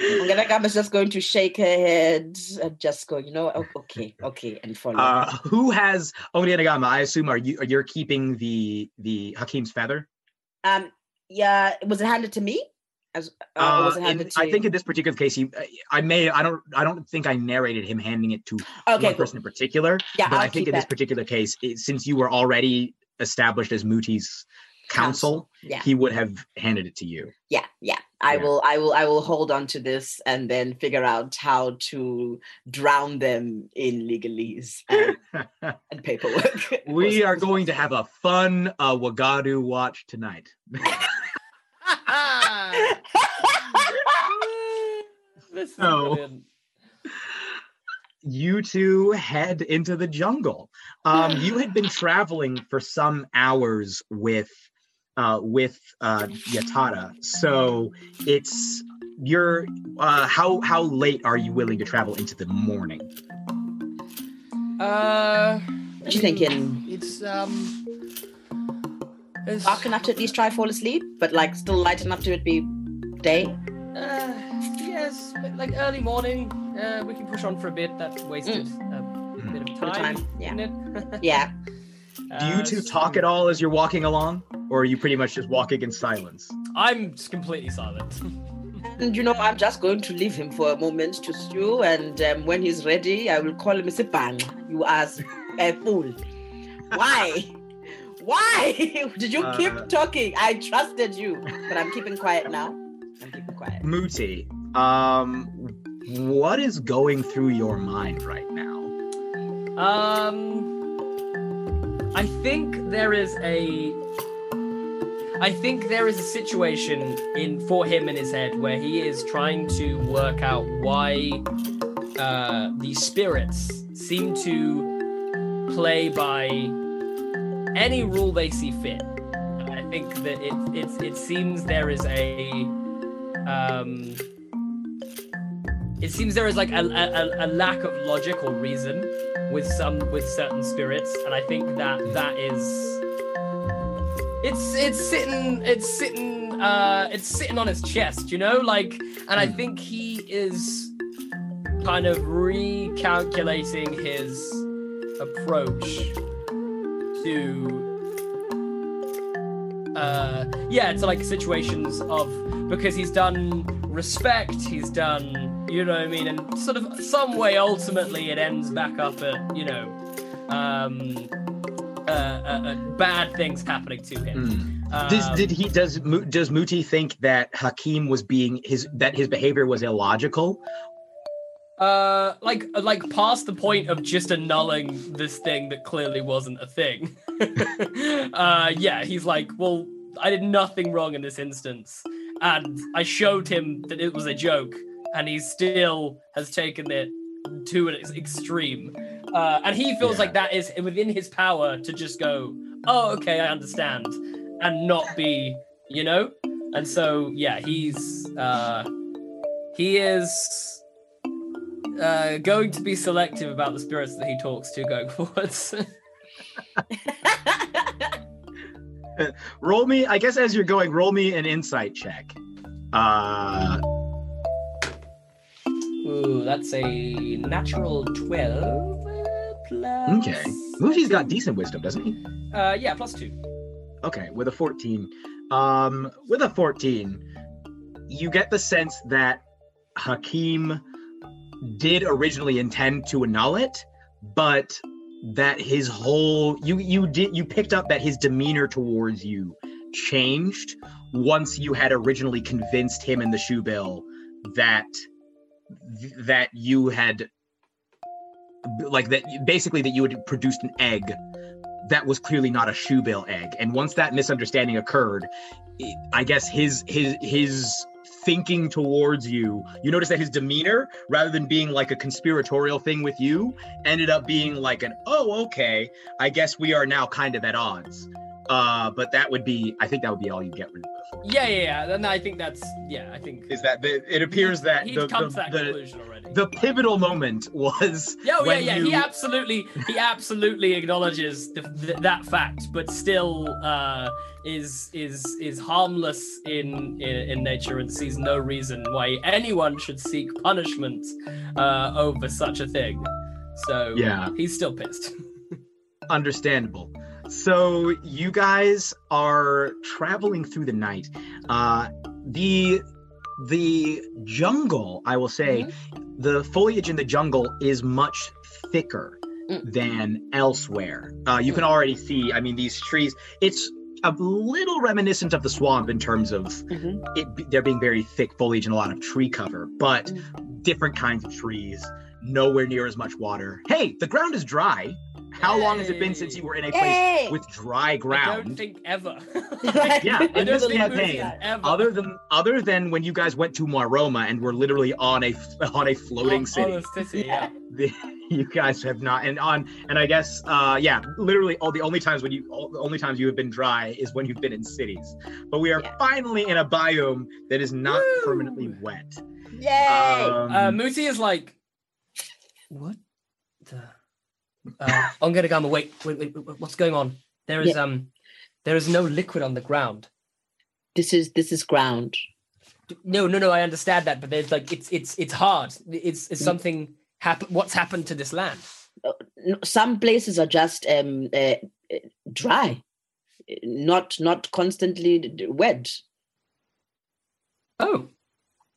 Ongenagama is just going to shake her head and just go, you know, oh, okay, okay, and follow. Uh, who has Ongenagama? I assume are you are you're keeping the the Hakim's feather? um, yeah, was it handed to me? As uh, or was it in- handed to I think in this particular case, he, I may, I don't, I don't think I narrated him handing it to Okay, one cool. person in particular. Yeah, but I'll I think in this particular case, it, since you were already established as Mooti's counsel, Yeah. he would have handed it to you. yeah yeah i Yeah. will i will i will hold on to this and then figure out how to drown them in legalese and, and paperwork we are going to have a fun uh, Wagadu watch tonight. this So- brilliant. you two head into the jungle. Um, you had been traveling for some hours with uh, with uh, Yatada, so it's you're uh, how how late are you willing to travel into the morning? Uh, what you thinking it's um. It's, dark enough to at least try fall asleep but like still light enough to it be day Uh, yes, like early morning. Uh, we can push on for a bit. That's wasted a bit of Bit of time. time, yeah. isn't it? yeah Do you Uh, two talk at all as you're walking along, or are you pretty much just walking in silence? I'm just completely silent. and you know i'm just going to leave him for a moment to stew and um, when he's ready i will call him and say bang you as a fool why why did you Uh, keep talking i trusted you but i'm keeping quiet now i'm keeping quiet Mooti, um, what is going through your mind right now? Um, I think there is a. I think there is a situation in for him in his head where he is trying to work out why uh, the spirits seem to play by any rule they see fit. I think that it it, it seems there is a um, it seems there is like a, a, a lack of logic or reason with some with certain spirits and i think that that is it's it's sitting it's sitting uh it's sitting on his chest you know? Like and i think he is kind of recalculating his approach to uh yeah to like situations of because he's done respect he's done you know what i mean? And sort of some way ultimately it ends back up at you know um uh, uh, uh, bad things happening to him. Does, Um, did he does does Mooti think that Hakim was being his that his behavior was illogical? Uh, like like past the point of just annulling this thing that clearly wasn't a thing. uh, yeah, he's like, well, I did nothing wrong in this instance, and I showed him that it was a joke, and he still has taken it to an extreme. Uh, and he feels like that is within his power to just go, oh, okay, I understand, and not be, you know. And so, yeah, he's uh, he is uh, going to be selective about the spirits that he talks to going forwards. roll me, I guess as you're going, roll me an insight check. Uh Ooh, that's a natural 12 uh, plus. okay. Mooti's got decent wisdom, doesn't he? Uh, yeah, plus two. Okay, with a 14. Um, with a 14, you get the sense that Hakim did originally intend to annul it, but that his whole you you did you picked up that his demeanor towards you changed once you had originally convinced him in the shoebill that that you had like that basically that you had produced an egg that was clearly not a shoebill egg. And once that misunderstanding occurred i guess his his his thinking towards you you notice that his demeanor rather than being like a conspiratorial thing with you ended up being like an oh okay i guess we are now kind of at odds uh but that would be i think that would be all you get rid of Yeah, yeah, yeah. Then I think that's yeah. I think is that the, it appears that he'd the, come the, to that the, conclusion already. the pivotal moment was Yeah, oh, yeah, yeah. you- He absolutely, he absolutely acknowledges the, th- that fact, but still uh, is is is harmless in, in in nature and sees no reason why anyone should seek punishment uh, over such a thing. So Yeah. he's still pissed. understandable so you guys are traveling through the night. Uh the the jungle i will say mm-hmm. the foliage in the jungle is much thicker mm. than elsewhere. Uh you can mm. already see i mean these trees it's a little reminiscent of the swamp in terms of mm-hmm. it be- there being very thick foliage and a lot of tree cover but mm. different kinds of trees nowhere near as much water. Hey the ground is dry how long has it been since you were in a place Hey! with dry I ground don't think ever. yeah, I in don't this think campaign, ever. other than other than when you guys went to Maroma and were literally on a on a floating On- city, on city, yeah. the- you guys have not. And on and I guess uh yeah, literally all the only times when you all, the only times you have been dry is when you've been in cities. But we are finally in a biome that is not permanently wet. Yay! Um, uh, Mooti is like, what? Uh, Ongenagama, wait, wait, wait, wait, what's going on? There is Yeah. um, there is no liquid on the ground. This is this is ground. No, no, no. I understand that, but there's like it's it's it's hard. It's it's something happen. What's happened to this land? Some places are just um, uh, uh, dry, not not constantly wet. Oh,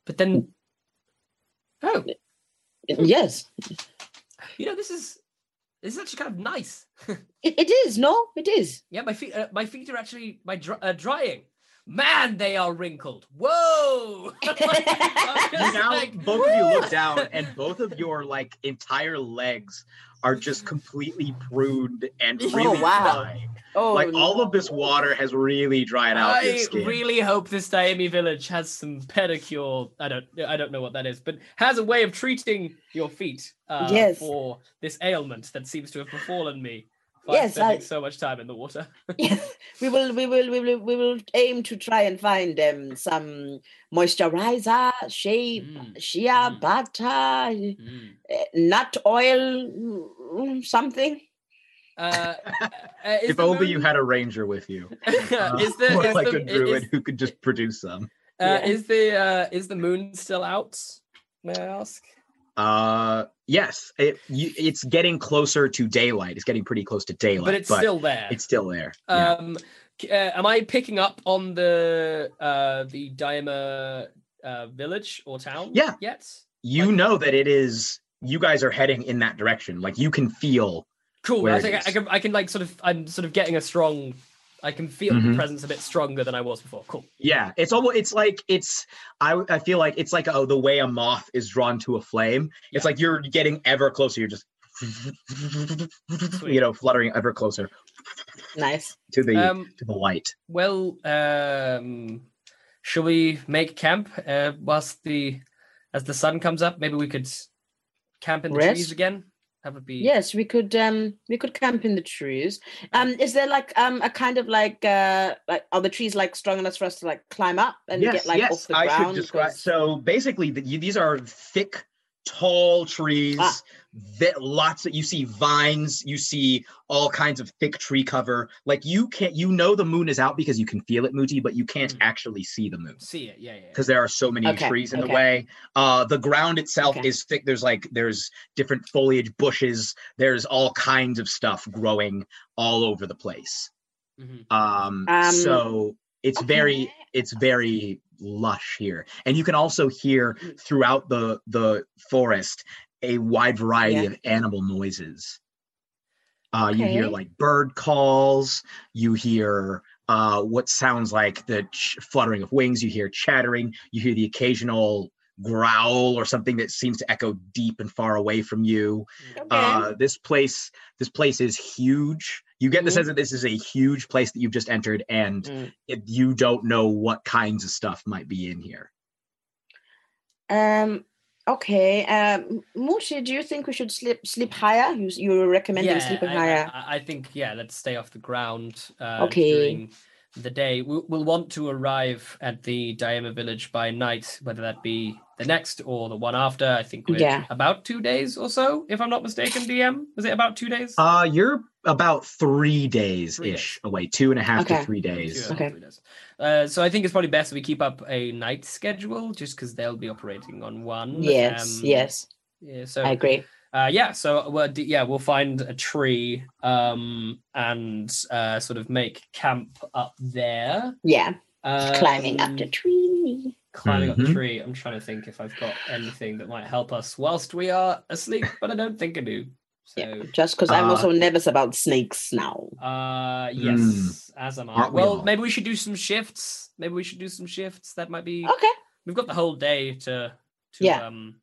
but then, oh, yes, you know this is this is actually kind of nice. it, it is. No, it is. Yeah, my feet uh, my feet are actually my dry, uh, drying. Man, they are wrinkled. Whoa! you now both of you look down and both of your like entire legs are just completely pruned and Oh, really wow. dry. Oh, like all of this water has really dried out I skin. really hope this Daemi village has some pedicure. I don't, I don't know what that is, but has a way of treating your feet uh, Yes. for this ailment that seems to have befallen me. By Yes, spending I- so much time in the water. yes, we will we will we will we will aim to try and find um some moisturizer shea shea butter uh, nut oil mm, something Uh, uh, if only moon- you had a ranger with you, uh, is the, like the, a druid is, who could just produce some. uh, is the uh, is the moon still out? May I ask? Uh, yes, it, you, it's getting closer to daylight. It's getting pretty close to daylight, But it's still there. It's still there. Um, c- uh, am I picking up on the uh the Daima uh village or town? Yeah. Yet? you know that it is. You guys are heading in that direction. Like you can feel. Cool. I think I. I can I can like sort of I'm sort of getting a strong I can feel Mhm. the presence a bit stronger than I was before. Cool. Yeah, it's almost it's like it's I I feel like it's like oh the way a moth is drawn to a flame. It's like you're getting ever closer. You're just you know fluttering ever closer Nice. to the Um, to the light. Well, um, shall we make camp uh, whilst the as the sun comes up? Maybe we could camp in the Rest? trees again. Have it be Yes, we could um we could camp in the trees. Um is there like um a kind of like uh like are the trees like strong enough for us to like climb up and yes, get like yes. off the I ground? should describe. 'Cause- So basically, the, you, these are thick, tall trees. Ah. That lots that you see vines, you see all kinds of thick tree cover. Like you can't, you know, the moon is out because you can feel it, Mooti, but you can't actually see the moon see it. Yeah, yeah. yeah. because there are so many Okay, trees in the way. Uh, the ground itself Okay. is thick. There's like there's different foliage, bushes. There's all kinds of stuff growing all over the place. Mhm. Um, Um, so it's very it's very lush here, and you can also hear Mm. throughout the the forest a wide variety Yeah. of animal noises. Uh, You hear like bird calls. You hear uh, what sounds like the ch- fluttering of wings. You hear chattering. You hear the occasional growl or something that seems to echo deep and far away from you. Okay. Uh, this place, this place is huge. You get the Mhm. sense that this is a huge place that you've just entered, and Mm. it, you don't know what kinds of stuff might be in here. Um. Okay. Um. Mushi, do you think we should sleep sleep higher? You you were recommending sleeping I, higher. I, I think yeah. Let's stay off the ground. Uh, Okay. During the day, we'll, we'll want to arrive at the Diema village by night, whether that be the next or the one after. I think we're Yeah. about two days or so, if I'm not mistaken. DM was it about two days? Uh, you're about three days ish away, two and a half Okay. to three days. and Okay. three days. Uh, so I think it's probably best we keep up a night schedule, just because they'll be operating on one. yes. Um, yes. Yeah. So I agree. Uh, yeah, so well, d- yeah, we'll find a tree um, and uh, sort of make camp up there. Yeah. Climbing up the Um, tree. Climbing up the Mhm. tree. I'm trying to think if I've got anything that might help us whilst we are asleep, but I don't think I do. So, Yeah. Just because I'm Uh, also nervous about snakes now. uh, yes, Mm. as am I. Aren't Well, all? maybe we should do some shifts. Maybe we should do some shifts. That might be. Okay. We've got the whole day to. to Yeah. Um,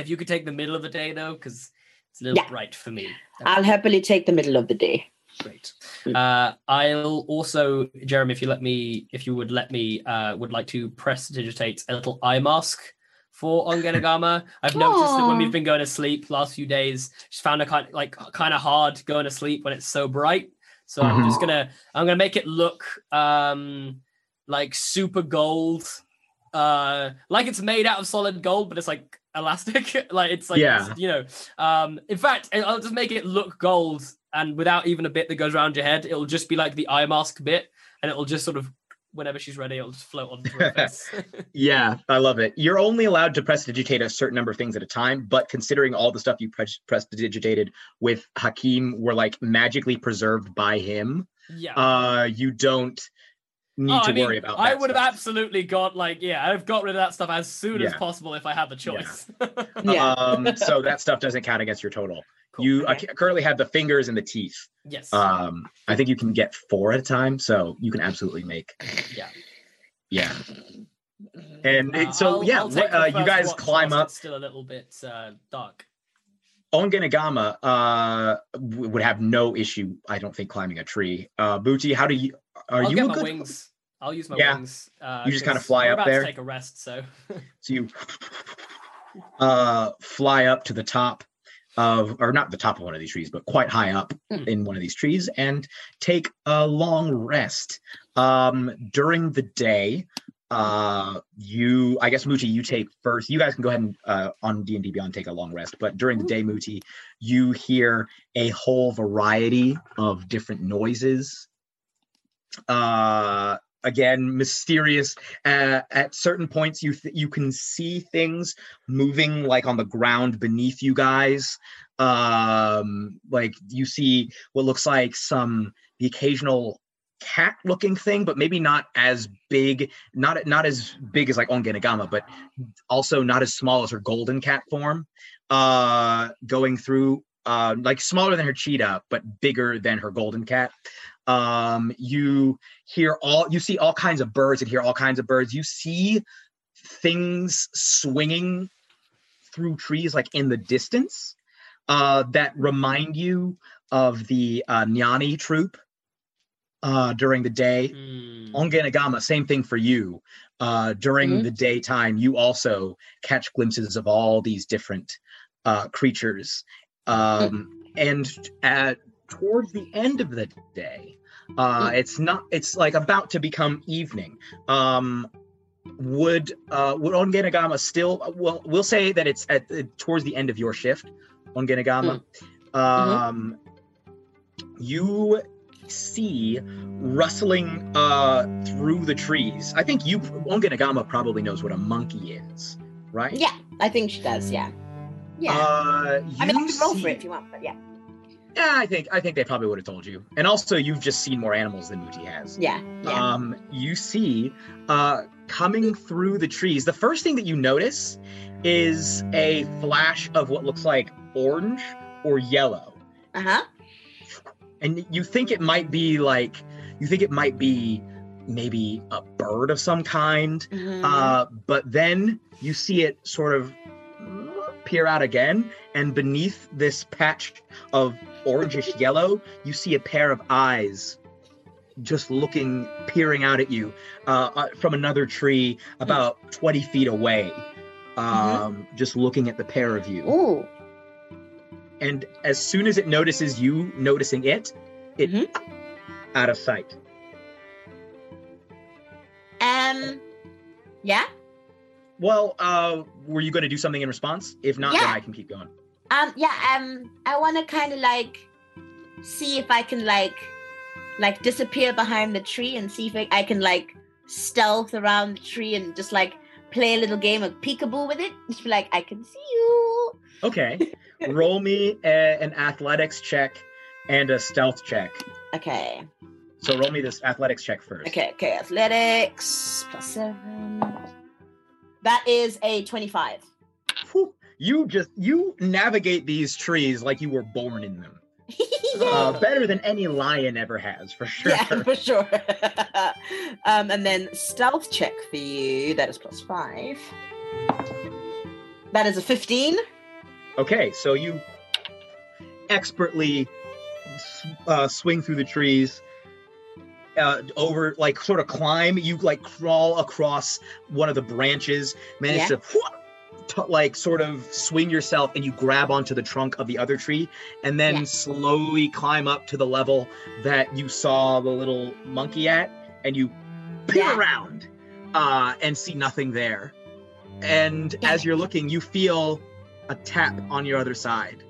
if you could take the middle of the day though, because it's a little Yeah. bright for me. I'll happily take the middle of the day. Great. Mm. Uh, I'll also, Jeremy, if you let me, if you would let me, uh, would like to prestidigitate a little eye mask for Ongenagama. I've noticed that when we've been going to sleep last few days, just found it kind of like kind of hard going to sleep when it's so bright. So I'm just gonna, I'm gonna make it look um like super gold, uh, like it's made out of solid gold, but it's like elastic. like it's like Yeah. you know. Um, in fact, I'll just make it look gold, and without even a bit that goes around your head, it'll just be like the eye mask bit, and it'll just sort of, whenever she's ready, it'll just float onto her face. Yeah, I love it. You're only allowed to prestidigitate a certain number of things at a time, but considering all the stuff you press prestidigitated with Hakim were like magically preserved by him, yeah. uh, you don't need Oh, to I mean, worry about. I that would have absolutely got like, yeah, I've got rid of that stuff as soon as possible if I had the choice. Yeah. Um, so that stuff doesn't count against your total. Cool. You uh, Okay. currently have the fingers and the teeth. yes. Um, I think you can get four at a time, so you can absolutely make. Yeah. Yeah. And Uh, it, so I'll- yeah, I'll what, uh, you guys climb up. Still a little bit uh, dark. Ongenagama uh w- would have no issue, I don't think, climbing a tree. Uh Mooti, how do you are I'll you get my good wings. I'll use my Yeah. wings. Uh, You just kind of fly up there? To take a rest, so so you uh fly up to the top of or not the top of one of these trees, but quite high up Hmm. in one of these trees and take a long rest. Um during the day, uh you I guess Mooti, you take first. You guys can go ahead and uh on D&D Beyond take a long rest, but during the day, Mooti, you hear a whole variety of different noises. Uh again mysterious. Uh, at certain points you th- you can see things moving like on the ground beneath you guys. Um like you see what looks like some the occasional cat looking thing but maybe not as big not not as big as like ongenagama but also not as small as her golden cat form. Uh going through uh like smaller than her cheetah but bigger than her golden cat Um, you hear all you see all kinds of birds and hear all kinds of birds. You see things swinging through trees like in the distance uh, that remind you of the uh, Nyani troop uh, during the day. Hmm. Ongenagama, same thing for you. Uh, during Mhm. the daytime, you also catch glimpses of all these different uh, creatures. Um, and at towards the end of the day, uh, it's not. It's like about to become evening. Um, would uh, would Ongenagama still? Well, we'll say that it's at uh, towards the end of your shift, Ongenagama. Um, you see rustling uh through the trees. I think you Ongenagama probably knows what a monkey is, right? Yeah, I think she does. Yeah. Yeah. Uh, I mean, I can roll for it if you want, but yeah. Yeah, I think I think they probably would have told you. And also, you've just seen more animals than Mooti has. Yeah. Yeah. Um, you see, uh, coming through the trees. The first thing that you notice is a flash of what looks like orange or yellow. Uh huh. and you think it might be like you think it might be maybe a bird of some kind Mm-hmm. uh, but then you see it sort of peer out again and beneath this patch of orangish yellow you see a pair of eyes just looking peering out at you uh, uh, from another tree about 20 feet away um, just looking at the pair of you Ooh. and as soon as it notices you noticing it, it out of sight. Um. Yeah. Well, uh, were you going to do something in response? If not, then I can keep going. Um. Yeah. Um. I want to kind of like see if I can like like disappear behind the tree and see if I, I can like stealth around the tree and just like play a little game of peekaboo with it. Just be like, I can see you. Okay, roll me a, an athletics check and a stealth check. Okay. So roll me this athletics check first. Okay. Okay. Athletics plus seven. That is a twenty-five. You just you navigate these trees like you were born in them. Uh, better than any lion ever has, for sure. Yeah, for sure. um, and then stealth check for you. That is plus five. That is a fifteen. Okay, so you expertly uh, swing through the trees, uh, over like sort of climb. You like crawl across one of the branches, manage Yeah. to, to like sort of swing yourself, and you grab onto the trunk of the other tree, and then Yeah. slowly climb up to the level that you saw the little monkey at, and you peer Yeah. around uh, and see nothing there. And as you're looking, you feel a tap on your other side.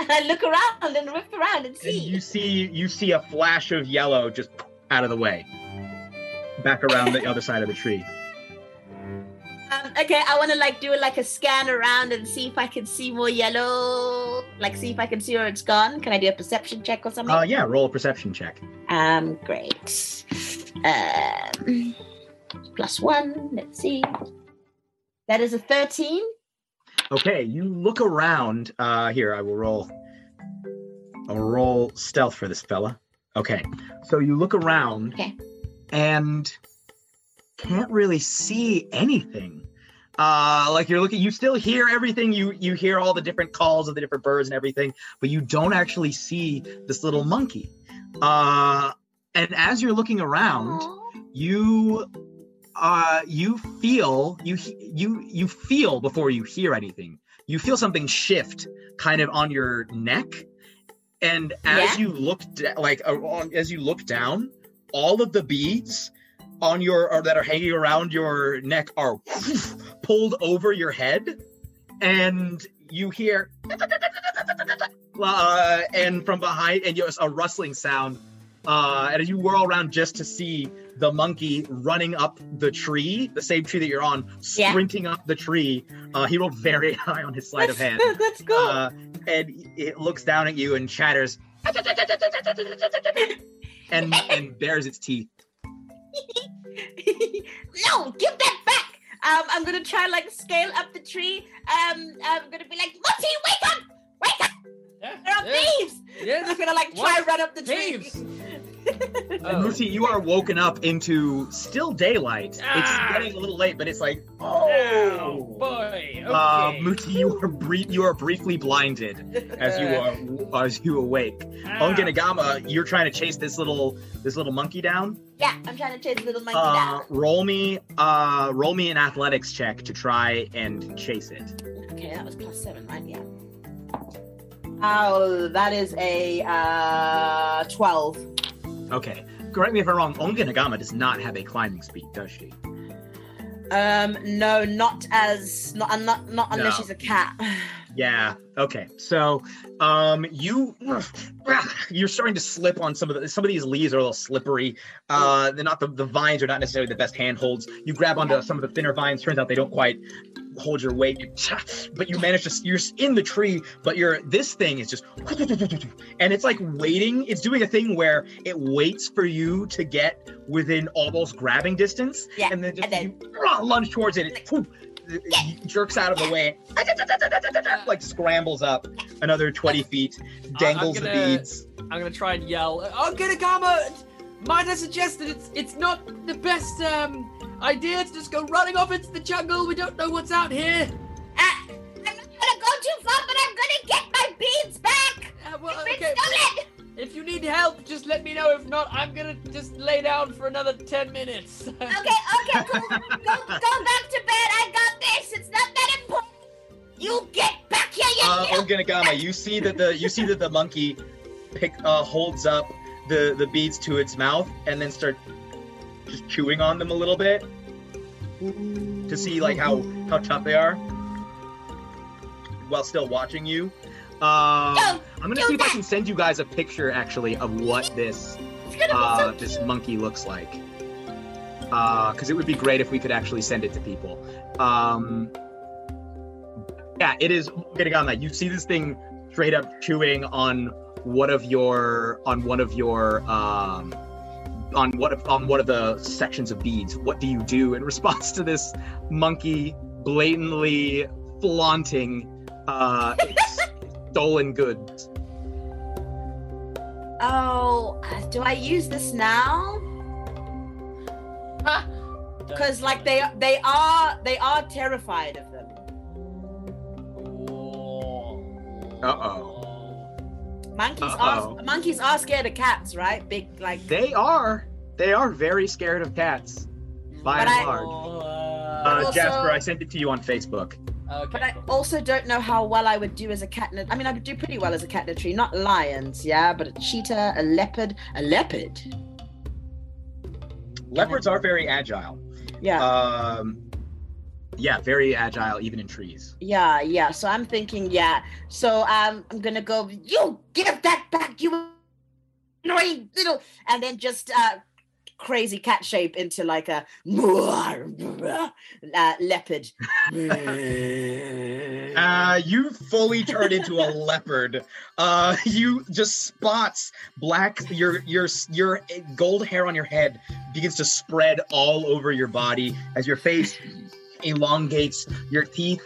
And I look around and whip around and And see. you see you see a flash of yellow just out of the way. Back around the other side of the tree. Okay, I want to like do like a scan around and see if I can see more yellow. Like see if I can see where it's gone. Can I do a perception check or something? Uh yeah, roll a perception check. Um, great. Um, plus one. Let's see. That is a thirteen. Okay, you look around. Uh here, I will roll I'll roll stealth for this fella. Okay. So you look around Okay. and can't really see anything. Uh like you're looking you still hear everything. You you hear all the different calls of the different birds and everything, but you don't actually see this little monkey. Uh and as you're looking around, you uh you feel you you you feel before you hear anything you feel something shift kind of on your neck and as Yeah. you look da- like uh, as you look down all of the beads on your or that are hanging around your neck are pulled over your head and you hear uh, and from behind and there's a rustling sound uh, and as you whirl around just to see the monkey running up the tree, the same tree that you're on, Yeah. sprinting up the tree. Uh, he rolled very high on his sleight of hand. Let's go. Uh, and it looks down at you and chatters and and bares its teeth. no, give that back. Um, I'm gonna try like scale up the tree. Um, I'm gonna be like, Mooti, wake up, wake up. Yeah, There are yeah, thieves. yeah. I'm gonna like try What? run up the tree. Thieves. And Oh. Mooti, you are woken up into still daylight. Ah. It's getting a little late, but it's like, Oh oh. boy. Okay. Uh, Mooti, you are brief. You are briefly blinded as you are as you awake. Ah. Ongenagama, you're trying to chase this little this little monkey down. Yeah, I'm trying to chase little monkey Uh, down. roll me, uh, roll me an athletics check to try and chase it. Okay, that was plus seven, right? Yeah. Oh, that is a uh twelve. Okay, correct me if I'm wrong. Ongenagama does not have a climbing speed, does she? Um, no, not as not not not unless No. she's a cat. Yeah. Okay. So, um, you you're starting to slip on some of the some of these leaves are a little slippery. Uh, they're not the the vines are not necessarily the best handholds. You grab onto some of the thinner vines. Turns out they don't quite hold your weight. But you manage to you're in the tree. But you're this thing is just and it's like waiting. It's doing a thing where it waits for you to get within almost grabbing distance. Yeah, And then just and then- you lunge towards it. It, it jerks out of the way like scrambles up another 20 feet, dangles gonna- the beads. I'm gonna try and yell. Oh, Ginagama! Might I suggest that it's it's not the best um idea to just go running off into the jungle. We don't know what's out here. Ah, I'm not gonna go too far, but I'm gonna get my beads back. Uh, well, It's been okay. stolen. If you need help, just let me know. If not, I'm gonna just lay down for another ten minutes. Okay, okay, cool. go, go back to bed. I got this. It's not that important. You get back here, you Uh, little- Ongenagama, you see that the you see that the monkey pick uh, holds up the the beads to its mouth and then start just chewing on them a little bit to see like how how tough they are while still watching you. Um, I'm gonna see if I can send you guys a picture actually of what this It's gonna be uh, so this monkey looks like. Because it would be great if we could actually send it to people. Um, yeah, it is getting on that. You see this thing straight up chewing on one of your on one of your um, on what of- on one of the sections of beads. What do you do in response to this monkey blatantly flaunting uh, stolen goods? Oh, do I use this now? Because like they they are they are terrified of them. Uh oh. Monkeys Uh-oh. are monkeys are scared of cats, right? Big like. They are. They are very scared of cats. By But and I- large. Uh, Uh, also- Jasper, I sent it to you on Facebook. Okay. But I also don't know how well I would do as a cat in a, I mean, I would do pretty well as a cat in a tree. Not lions, yeah, but a cheetah, a leopard, a leopard. Leopards are very agile. Yeah, Um, yeah, very agile, even in trees. yeah, yeah. So I'm thinking, yeah. So um, I'm gonna go. You give that back, you annoying little, and then just uh, crazy cat shape into like a uh, leopard. Uh, you fully turn into a leopard. Uh, you just spots black. Your your your gold hair on your head begins to spread all over your body as your face elongates. Your teeth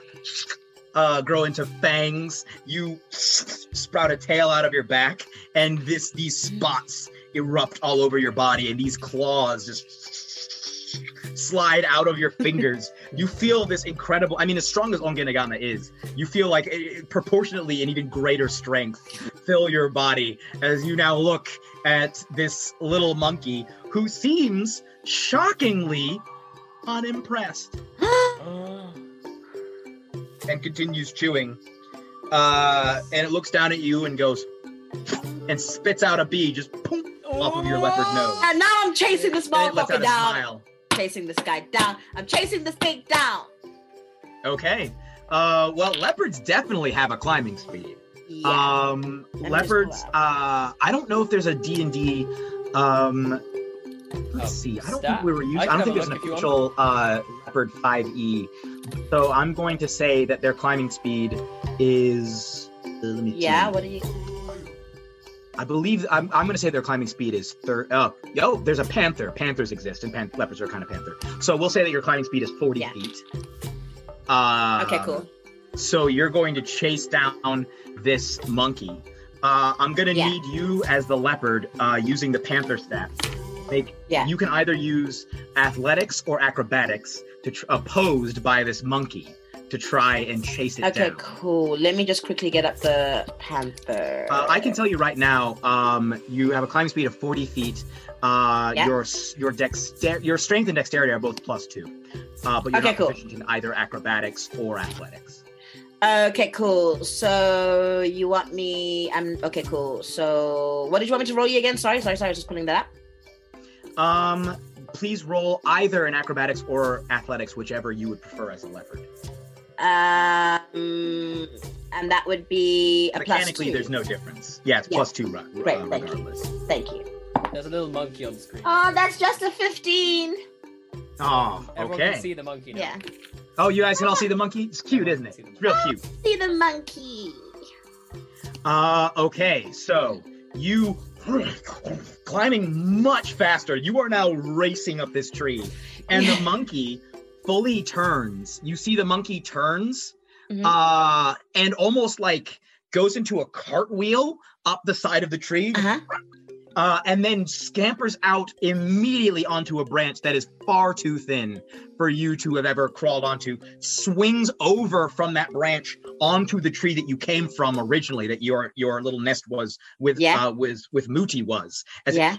uh, grow into fangs. You sprout a tail out of your back, and this these spots erupt all over your body, and these claws just slide out of your fingers. you feel this incredible. I mean, as strong as Ongenagama is, you feel like eh, proportionately an even greater strength fill your body as you now look at this little monkey who seems shockingly unimpressed and continues chewing. Uh, and it looks down at you and goes and spits out a bee just poof, off of your leopard nose. And now I'm chasing this And it lets out motherfucker a down. smile. Chasing this guy down. I'm chasing this thing down. Okay. Uh, well, leopards definitely have a climbing speed. Yeah. Um, leopards. Uh, I don't know if there's a D and D. Um, let's Oh, see. I don't stat? think we were using. I I, don't think there's an look if you want. official uh, leopard 5e. So I'm going to say that their climbing speed is. uh, let me yeah, see. what do you I believe I'm, I'm going to say their climbing speed is thir- oh, yo, there's a panther. Panthers exist, and pan- leopards are kind of panther. So we'll say that your climbing speed is 40 Yeah. feet. Uh, Okay, cool. so you're going to chase down this monkey. Uh, I'm gonna Yeah. need you as the leopard uh, using the panther staff. Make Yeah. you can either use athletics or acrobatics to tr- opposed by this monkey to try and chase it Okay, down. cool. Let me just quickly get up the panther. Uh, I can tell you right now, um, you have a climbing speed of 40 feet. Uh, Yeah. Your your dexter- your strength and dexterity are both plus two, uh, but you're Okay, not cool. proficient in either acrobatics or athletics. Okay, cool. So you want me? I'm okay. Cool. So what did you want me to roll you again? Sorry, sorry, sorry. I was just pulling that up. Um, please roll either in acrobatics or athletics, whichever you would prefer as a leopard. Um, and that would be a plus Mechanically, there's no difference. Yeah, it's Yeah. plus two, ru- uh, Great, thank you. Thank you. There's a little monkey on the screen. Oh, that's just a fifteen. Oh, okay. Everyone okay. can see the monkey now. Yeah. Oh, you guys can all see the monkey. It's cute, isn't it? It's real cute. See the monkey. Uh, okay, so you climbing much faster. You are now racing up this tree, and the monkey fully turns. You see the monkey turns, Mhm. uh, and almost like goes into a cartwheel up the side of the tree. Uh-huh. Uh, and then scampers out immediately onto a branch that is far too thin for you to have ever crawled onto. Swings over from that branch onto the tree that you came from originally, that your your little nest was with Yeah. uh, with with Mooti was. As it Yeah.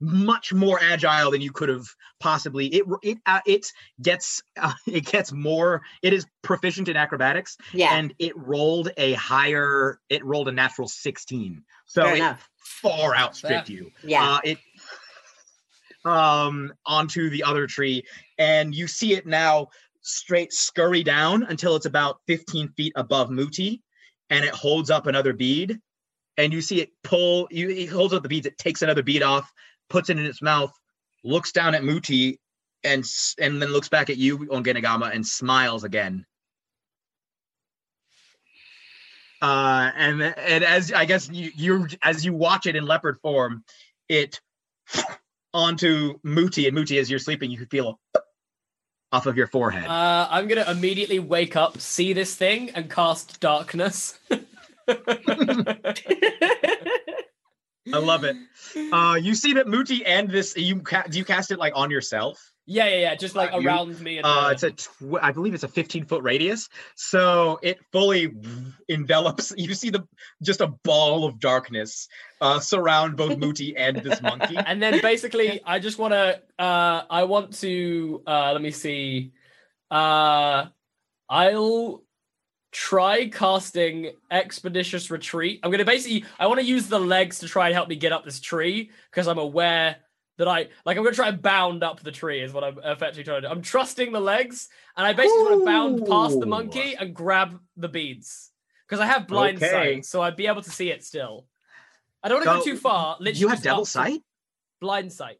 Much more agile than you could have possibly. It it uh, it gets uh, it gets more. It is proficient in acrobatics, Yeah. and it rolled a higher. It rolled a natural sixteen, so Fair it enough. far outstripped Yeah. you. Yeah. Uh, it um onto the other tree, and you see it now straight scurry down until it's about fifteen feet above Mooti, and it holds up another bead, and you see it pull. You it holds up the beads. It takes another bead off, puts it in its mouth, looks down at Mooti, and and then looks back at you Ongenagama and smiles again. Uh, and and as I guess you you as you watch it in leopard form, it onto Mooti and Mooti as you're sleeping, you can feel a off of your forehead. Uh, I'm gonna immediately wake up, see this thing, and cast darkness. I love it. Uh, you see that Mooti and this you ca- do you cast it like on yourself? yeah, yeah, yeah, just like Uh, you- around me. And Uh, it's a tw- I believe it's a 15 foot radius, so it fully envelops. You see the just a ball of darkness uh, surround both Muti and this monkey. and then basically i just want to uh i want to uh let me see uh i'll try casting expeditious retreat i'm gonna basically i want to use the legs to try and help me get up this tree because i'm aware that i like i'm gonna try and bound up the tree is what i'm effectively trying to do i'm trusting the legs and i basically want to bound past the monkey and grab the beads because i have blind Okay. sight so i'd be able to see it still i don't want to So, go too far literally you have devil sight? blind sight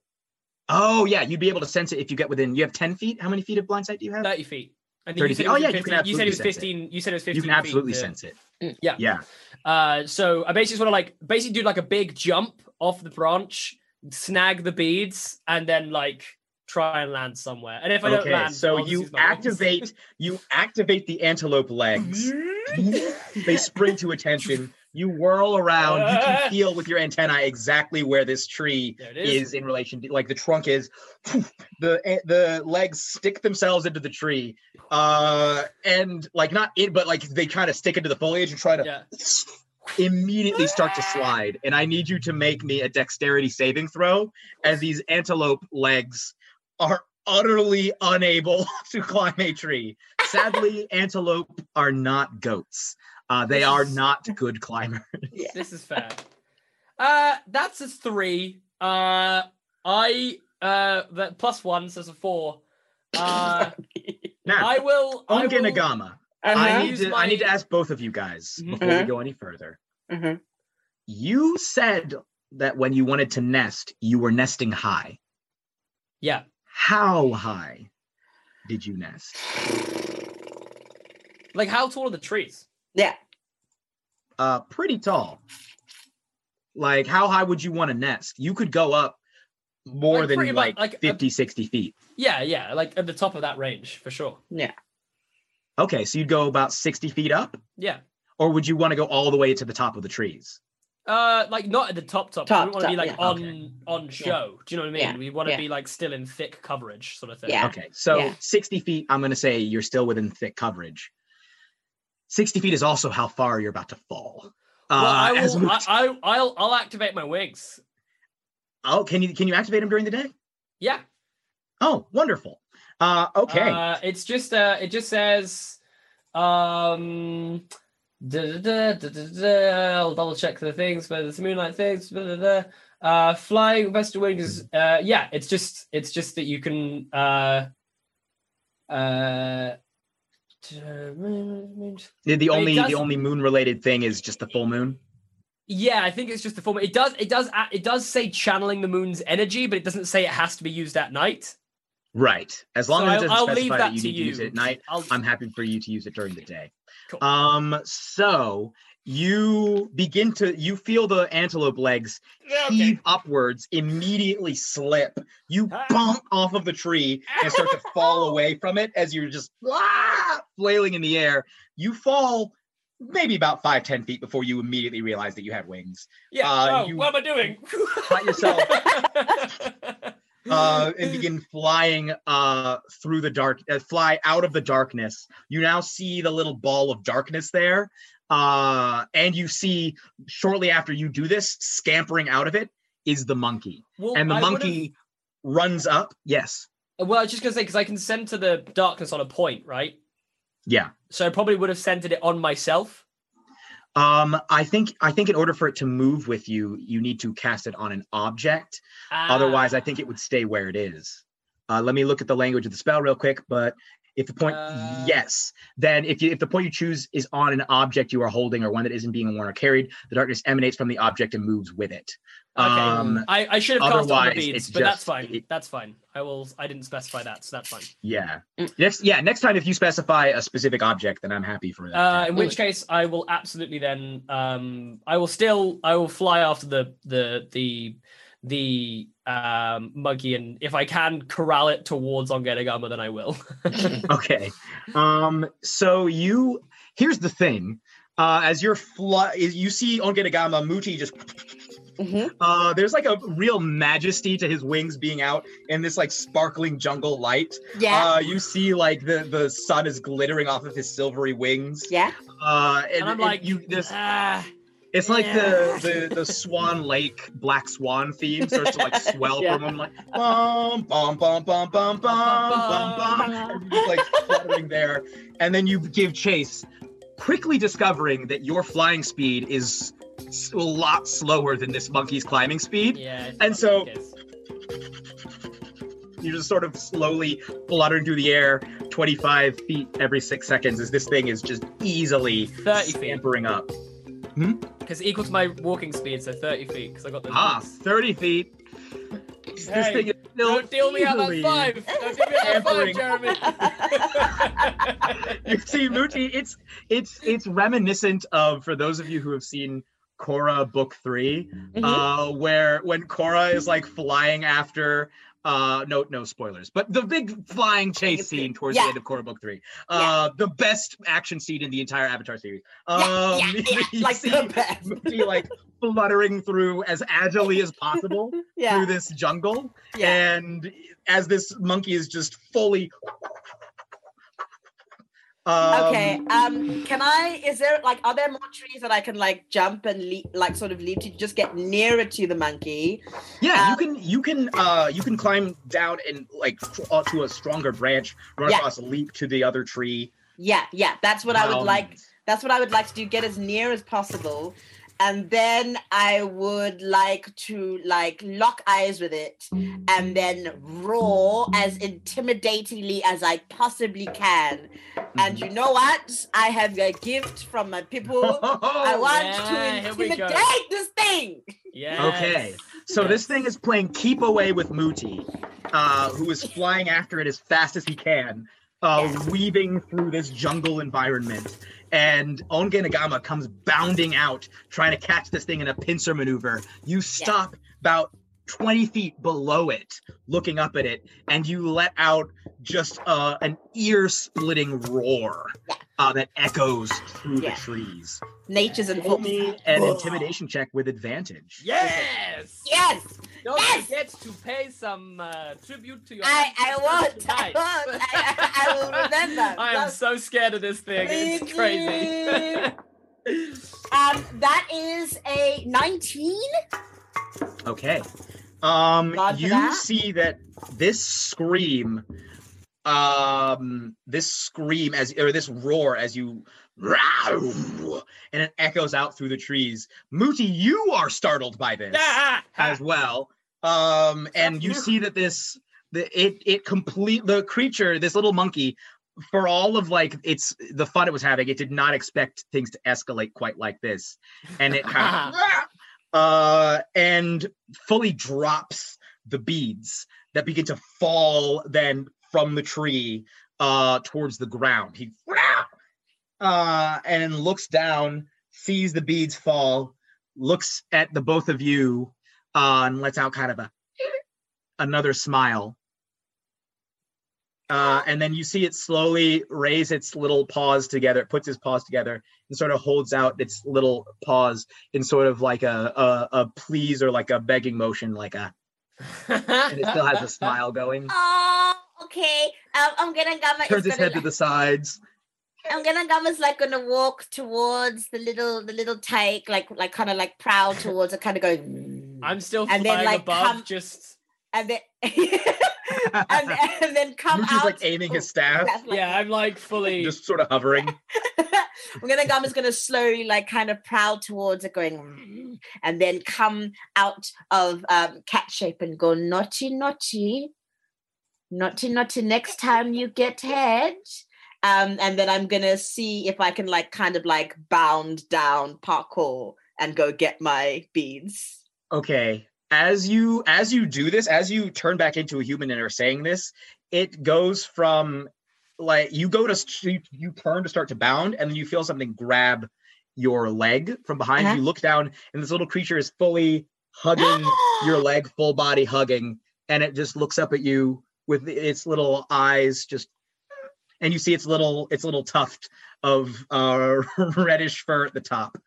Oh yeah, you'd be able to sense it if you get within. You have 10 feet. How many feet of blind sight do you have? 30 feet. And 30 you said feet. Oh, yeah, you can 15 you said it was sense it. 15. You said it was 15. You can absolutely to- sense it. Yeah. Yeah. Uh, so I basically just want to like basically do like a big jump off the branch, snag the beads, and then like try and land somewhere. And if I don't land, so you use my wings. activate you activate the antelope legs. they spring to attention. You whirl around. You can feel with your antennae exactly where this tree is. is in relation to like the trunk is. The eh, the legs stick themselves into the tree, uh, and like not it, but like they kind of stick into the foliage and try to Yeah. immediately start to slide. And I need you to make me a dexterity saving throw as these antelope legs are utterly unable to climb a tree. Sadly, antelope are not goats. Uh, they are not good climbers. This is fair. Uh, that's a three. Uh, I uh, that plus one, so it's a four. Uh, Now, I will. I Onge will Uh-huh. I need use to I need to ask both of you guys Mhm. before we Uh-huh. go any further. Mhm. You said that when you wanted to nest, you were nesting high. yeah. How high did you nest? Like, how tall are the trees? Yeah. uh pretty tall. Like how high would you want to nest? You could go up more Like, than pretty much, like, like, a- 50 60 feet. Yeah, yeah, like at the top of that range for sure. Yeah. Okay, so you'd go about 60 feet up, Yeah. or would you want to go all the way to the top of the trees? Uh, like not at the top top. Top, we want to be like yeah. on on show. Do you know what I mean? Yeah, We want to yeah. be like still in thick coverage, sort of thing. Yeah. Okay, so Yeah. 60 feet, I'm going to say you're still within thick coverage. 60 feet is also how far you're about to fall. Well, I Uh, as will. I, I, I'll. I'll activate my wings. oh, can you can you activate them during the day? Yeah. Oh, wonderful. Uh, okay. Uh, it's just. Uh, it just says. Um. Da, da, da, I'll double check the things, but it's moonlight things. Uh, flying vested wings. Uh, yeah, it's just. It's just that you can. Uh. Uh. The the only does- the only moon related thing is just the full moon. Yeah, I think it's just the format. It does. It does. It does say channeling the moon's energy, but it doesn't say it has to be used at night. Right. As long So as it I'll- doesn't I'll specify leave that that you to need to use you. it at night, I'll- I'm happy for you to use it during the day. Cool. Um, so you begin to you feel the antelope legs heave upwards, immediately slip. You Ah. bump off of the tree and start to fall away from it as you're just ah, flailing in the air. You fall maybe about five, ten feet before you immediately realize that you have wings. Yeah. Uh, oh, what am I doing? Cut yourself uh, and begin flying uh, through the dark, uh, fly out of the darkness. You now see the little ball of darkness there. Uh, and you see shortly after you do this, scampering out of it is the monkey. Well, and the I would've- monkey runs up. Yes. Well, I was just gonna say because I can send to the darkness on a point, right? Yeah. So I probably would have centered it on myself. Um, I think I think in order for it to move with you, you need to cast it on an object. Ah. Otherwise, I think it would stay where it is. Uh, let me look at the language of the spell real quick. But if the point, Uh, yes, then if you if the point you choose is on an object you are holding or one that isn't being worn or carried, the darkness emanates from the object and moves with it. Okay. Um, I, I should have cast it on the beads, it's but that's fine. it- that's fine. I will. I didn't specify that, so that's fine. yeah. Mm. Next, yeah. Next time, if you specify a specific object, then I'm happy for that. Uh, in which case, I will absolutely then. Um, I will still. I will fly after the the the the um monkey, and if I can corral it towards Ongenagama, then I will. okay. Um, so you here's the thing. Uh, as you're fly, you see Ongenagama Mooti just. Mhm. Uh, there's like a real majesty to his wings being out in this like sparkling jungle light. Yeah. Uh, you see like the the sun is glittering off of his silvery wings. yeah. Uh, and, and I'm and like, you this ah, it's like yeah. the, the the Swan Lake Black Swan theme starts to like swell Yeah. from him like bum bum bum bum bum bum bum bum and like fluttering there and then you give chase quickly discovering that your flying speed is a lot slower than this monkey's climbing speed yeah. And so- it is. you're just sort of slowly fluttering through the air 25 feet every six seconds as this thing is just easily 30 feet. scampering up because equal to my walking speed, so 30 feet. Because I got the. ah boots. 30 feet this thing is still Don't deal me out that five. Don't deal me out that five, Jeremy. you see Mooti, it's it's it's reminiscent of for those of you who have seen Korra book 3 Mhm. uh where when Korra is like flying after uh no no spoilers but the big flying chase scene towards Yeah. the end of Korra book 3 uh the best action scene in the entire Avatar series um yeah, yeah, like the best. Like fluttering through as agilely as possible Yeah. through this jungle Yeah. and as this monkey is just fully um, okay. Um. Can I? Is there like? Are there more trees that I can like jump and leap, like sort of leap to just get nearer to the monkey? yeah you um, can you can uh you can climb down and like uh, to a stronger branch run Yeah. across leap to the other tree Yeah. Yeah. That's what I would like. That's what I would like to do. Get as near as possible, and then I would like to like lock eyes with it, and then roar as intimidatingly as I possibly can. And you know what? I have a gift from my people. I want yeah, to intimidate this thing. Yes. Okay, so this thing is playing keep away with Mooti, uh, who is flying after it as fast as he can, uh, weaving through this jungle environment. And Ongenagama comes bounding out, trying to catch this thing in a pincer maneuver. You stop about 20 feet below it, looking up at it, and you let out just uh, an ear splitting roar uh, that echoes through Yeah. the trees. Nature's in Roll an intimidation check with advantage. Yes. Yes. Don't Yes! forget to pay some uh, tribute to your. I, I ancestors won't. I won't. I, I, I will remember. I am so scared of this thing. It's crazy. Um, that is a 19. Okay. Um Nod you that. see that this scream um this scream as or this roar as you and it echoes out through the trees. Mooti, you are startled by this Ah, as well. Um and you see that this the it it complete the creature, this little monkey for all of like it's the fun it was having, it did not expect things to escalate quite like this. And it kind of uh and fully drops the beads that begin to fall then from the tree uh towards the ground he uh and looks down sees the beads fall looks at the both of you uh and lets out kind of a another smile uh, and then you see it slowly raise its little paws together. It puts its paws together and sort of holds out its little paws in sort of like a a, a please or like a begging motion, like a. And it still has a smile going. Oh, okay. Um, I'm gonna Gamma Turns is its head to the sides. I'm gonna Gamma's like gonna walk towards the little the little take, like like kind of like proud towards it, kind of going. I'm still And then, like, above. come- Just and then and, and then come Mooti's out. like aiming his staff, That's like- yeah, I'm like fully. just sort of hovering. I'm gonna Gamma's gonna slowly like kind of prowl towards it, going, "Mm," and then come out of um, cat shape and go naughty naughty, naughty naughty. Next time you get head. Um, and then I'm gonna see if I can like kind of like bound down parkour and go get my beads. Okay. As you as you do this, as you turn back into a human and are saying this, it goes from like you go to you, you turn to start to bound, and then you feel something grab your leg from behind. Uh-huh. You look down, and this little creature is fully hugging your leg, full body hugging, and it just looks up at you with its little eyes just and you see its little its little tuft of uh reddish fur at the top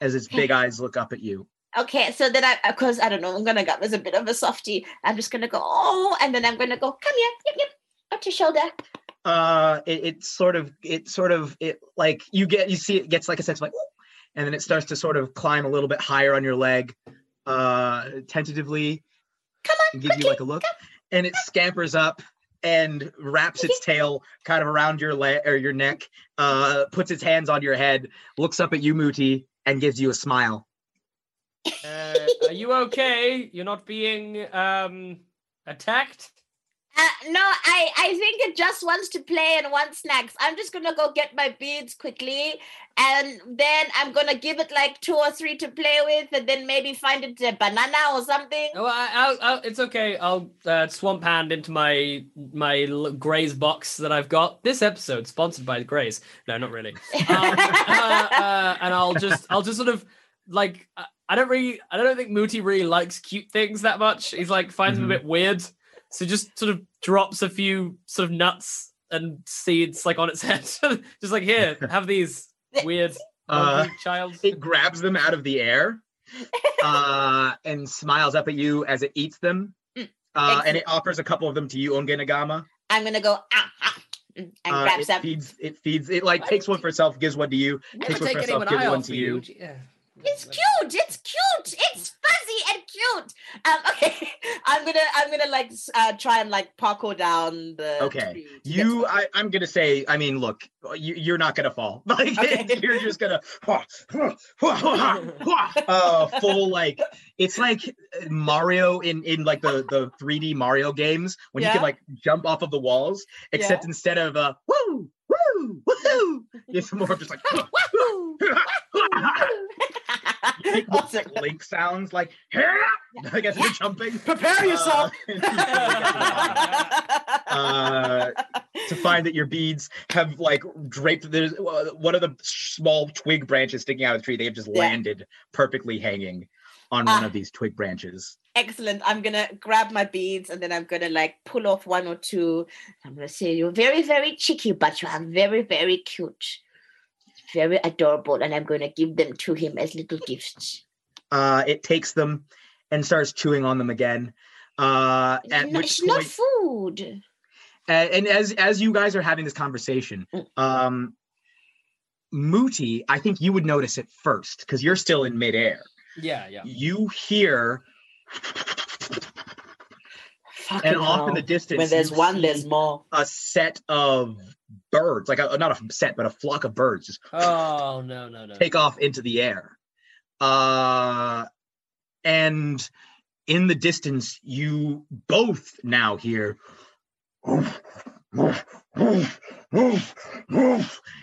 as its big eyes look up at you. Okay, so then I, of course, I don't know. I'm gonna go as a bit of a softie. I'm just gonna go, oh, and then I'm gonna go, come here, yep, yep, up your shoulder. uh it, it sort of it sort of it like you get you see it gets like a sense of like and then it starts to sort of climb a little bit higher on your leg uh tentatively Come on, and give you like a look and it scampers up and wraps its tail kind of around your leg or your neck uh puts its hands on your head looks up at you Mooti and gives you a smile Uh, are you okay? You're not being um attacked. Uh, no, I, I think it just wants to play and wants snacks. I'm just gonna go get my beads quickly, and then I'm gonna give it like two or three to play with, and then maybe find it a banana or something. Oh, I, I'll, I'll, it's okay. I'll uh, swamp hand into my my l- Grays box that I've got. This episode sponsored by Grays. No, not really. Um, uh, uh, and I'll just I'll just sort of like I- I don't really I don't think Mooti really likes cute things that much. He's like finds them a bit weird, so just sort of drops a few sort of nuts and seeds like on its head, just like here, have these weird Uh, child. it grabs them out of the air uh, and smiles up at you as it eats them. Mm, Uh, and it offers a couple of them to you, Ongenagama. I'm gonna go ah, ah, mm, and Uh, grab it some. feeds. It feeds. It like takes one for itself, gives one to you. Never takes one take for itself, gives one to you. you. Yeah. It's cute. It's cute. It's fuzzy and cute. Um, okay, I'm gonna I'm gonna like uh, try and like parkour down the. Okay. You, I, I'm gonna say. I mean, look, you, you're not gonna fall. Like Okay. you're just gonna. uh, full like it's like Mario in in like the the 3D Mario games when you can like jump off of the walls, except instead of uh woo woo woo, it's more of just like. Awesome. link sounds like I guess you're jumping. Prepare yourself. Uh, to find that your beads have like draped. There's uh, one of the small twig branches sticking out of the tree. They have just Yeah. landed perfectly hanging on one Ah. of these twig branches. Excellent. I'm gonna grab my beads and then I'm gonna like pull off one or two. I'm gonna say you're very, very cheeky, but you are very, very cute. Very adorable, and I'm gonna give them to him as little gifts. Uh, it takes them and starts chewing on them again. Uh, at It's not, which it's not food. and, and as as you guys are having this conversation, Mm. um, Mooti, I think you would notice it first because you're still in midair. Yeah, yeah. You hear, Fucking and off in the distance, When there's one, there's more. a set of birds, like a, not a set, but a flock of birds, just Oh no, no, no. take off into the air. Uh, and in the distance, you both now hear.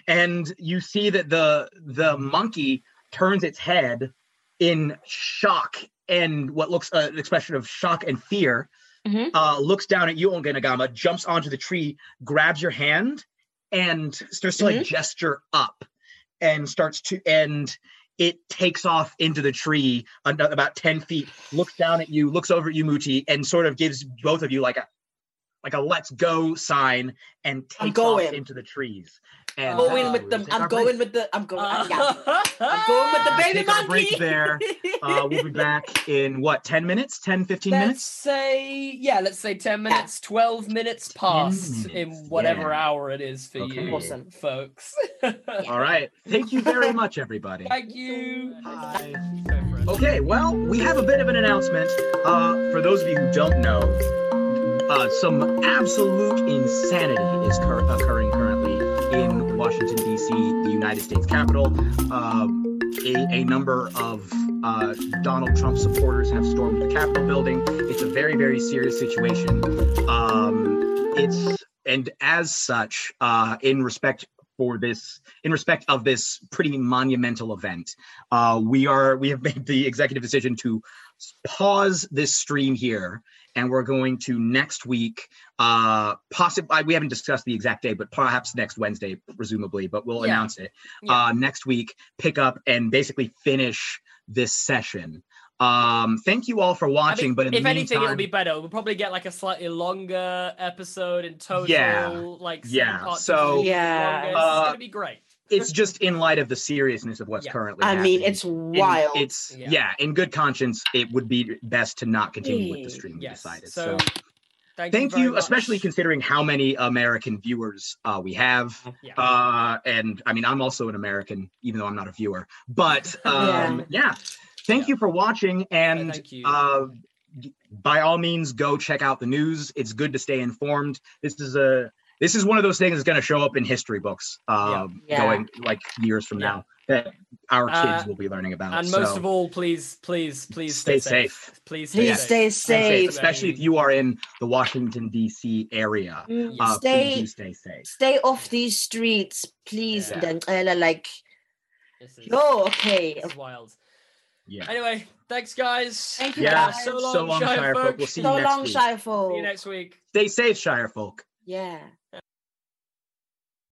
And you see that the the monkey turns its head in shock and what looks uh, an expression of shock and fear. Mhm. Uh, looks down at you, Ongenagama, jumps onto the tree, grabs your hand, and starts to like gesture up and starts to and it takes off into the tree about 10 feet looks down at you looks over at you muti and sort of gives both of you like a like a let's go sign and takes off into the trees and going uh, with we'll them. take I'm going break. with the. I'm going. Uh, yeah. I'm going with the We'll baby take our monkey. break there uh, we'll be back in what 10 minutes 10 15 Let's minutes say yeah, let's say ten minutes, twelve minutes past in whatever yeah. hour it is for Okay. you, Awesome. folks. all right thank you very much everybody Thank you. Bye. Go for it. Okay, well, we have a bit of an announcement. Uh, for those of you who don't know, uh, some absolute insanity is cur- occurring currently in Washington, D.C., the United States Capitol. Uh, a, a number of uh, Donald Trump supporters have stormed the Capitol building. It's a very, very serious situation. Um, it's and as such, uh, in respect for this, in respect of this pretty monumental event, uh, we are we have made the executive decision to pause this stream here and we're going to next week uh possibly we haven't discussed the exact day but perhaps next wednesday presumably but we'll Yeah. announce it Yeah. uh next week pick up and basically finish this session um thank you all for I watching but in if the anything, it'll be better. We'll probably get like a slightly longer episode in total. Yeah. like Yeah, so, Yeah. It's uh, gonna be great. It's just in light of the seriousness of what's Yeah. currently I mean, it's In- wild. it's Yeah. yeah. in good conscience it would be best to not continue with the Yeah. stream we Yes. decided So, so thank, thank very you especially considering how many american viewers uh, we have Yeah. uh and i mean i'm also an american even though i'm not a viewer but um yeah, thank you for watching and thank you. uh by all means go check out the news it's good to stay informed this is a this is one of those things that's going to show up in history books um Yeah. going like years from Yeah. now that our kids Uh, will be learning about and most of all, please, please, please Stay stay, safe. Please stay Please safe. stay stay safe. especially if you are in the washington dc area Mm, uh, stay, stay safe stay off these streets, please. Yeah. Then like, This is, yo, okay. this is wild. yeah Anyway, thanks, guys. Thank you, yeah guys. So long, so long Shire shire folk folk. we'll see So you next long, week Shire folk. See you next week. stay safe shire folk Yeah.